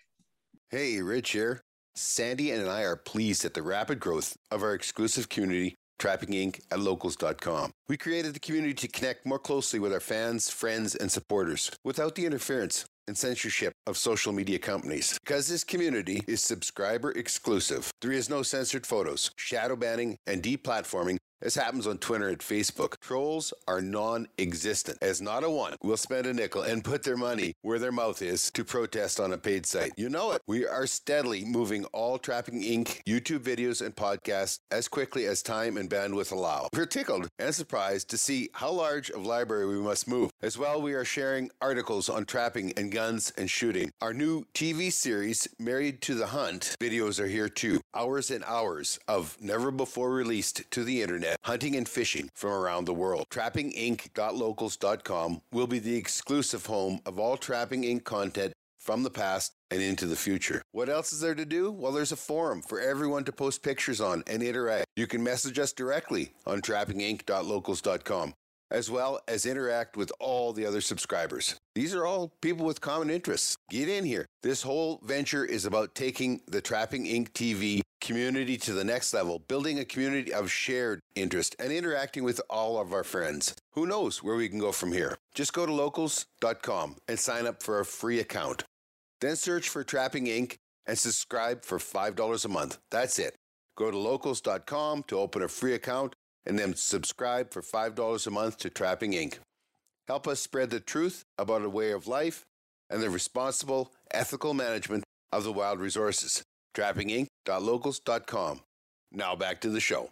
Hey, Rich here. Sandy and I are pleased at the rapid growth of our exclusive community, Trapping Inc. at locals.com. We created the community to connect more closely with our fans, friends, and supporters without the interference and censorship of social media companies. Because this community is subscriber exclusive, there is no censored photos, shadow banning, and deplatforming this happens on Twitter and Facebook. Trolls are non existent, as not a one will spend a nickel and put their money where their mouth is to protest on a paid site. You know it. We are steadily moving all Trapping Inc. YouTube videos and podcasts as quickly as time and bandwidth allow. We're tickled and surprised to see how large of library we must move. As well, we are sharing articles on trapping and guns and shooting. Our new TV series, Married to the Hunt, videos are here too. Hours and hours of never before released to the internet hunting and fishing from around the world. TrappingInc.locals.com will be the exclusive home of all Trapping Inc. content from the past and into the future. What else is there to do? Well, there's a forum for everyone to post pictures on and interact. You can message us directly on trappinginc.locals.com as well as interact with all the other subscribers. These are all people with common interests. Get in here. This whole venture is about taking the Trapping Inc. TV community to the next level, building a community of shared interest, and interacting with all of our friends. Who knows where we can go from here? Just go to locals.com and sign up for a free account. Then search for Trapping Inc. and subscribe for $5 a month. That's it. Go to locals.com to open a free account and then subscribe for $5 a month to Trapping Inc. Help us spread the truth about a way of life and the responsible, ethical management of the wild resources. TrappingInc.locals.com. Now back to the show.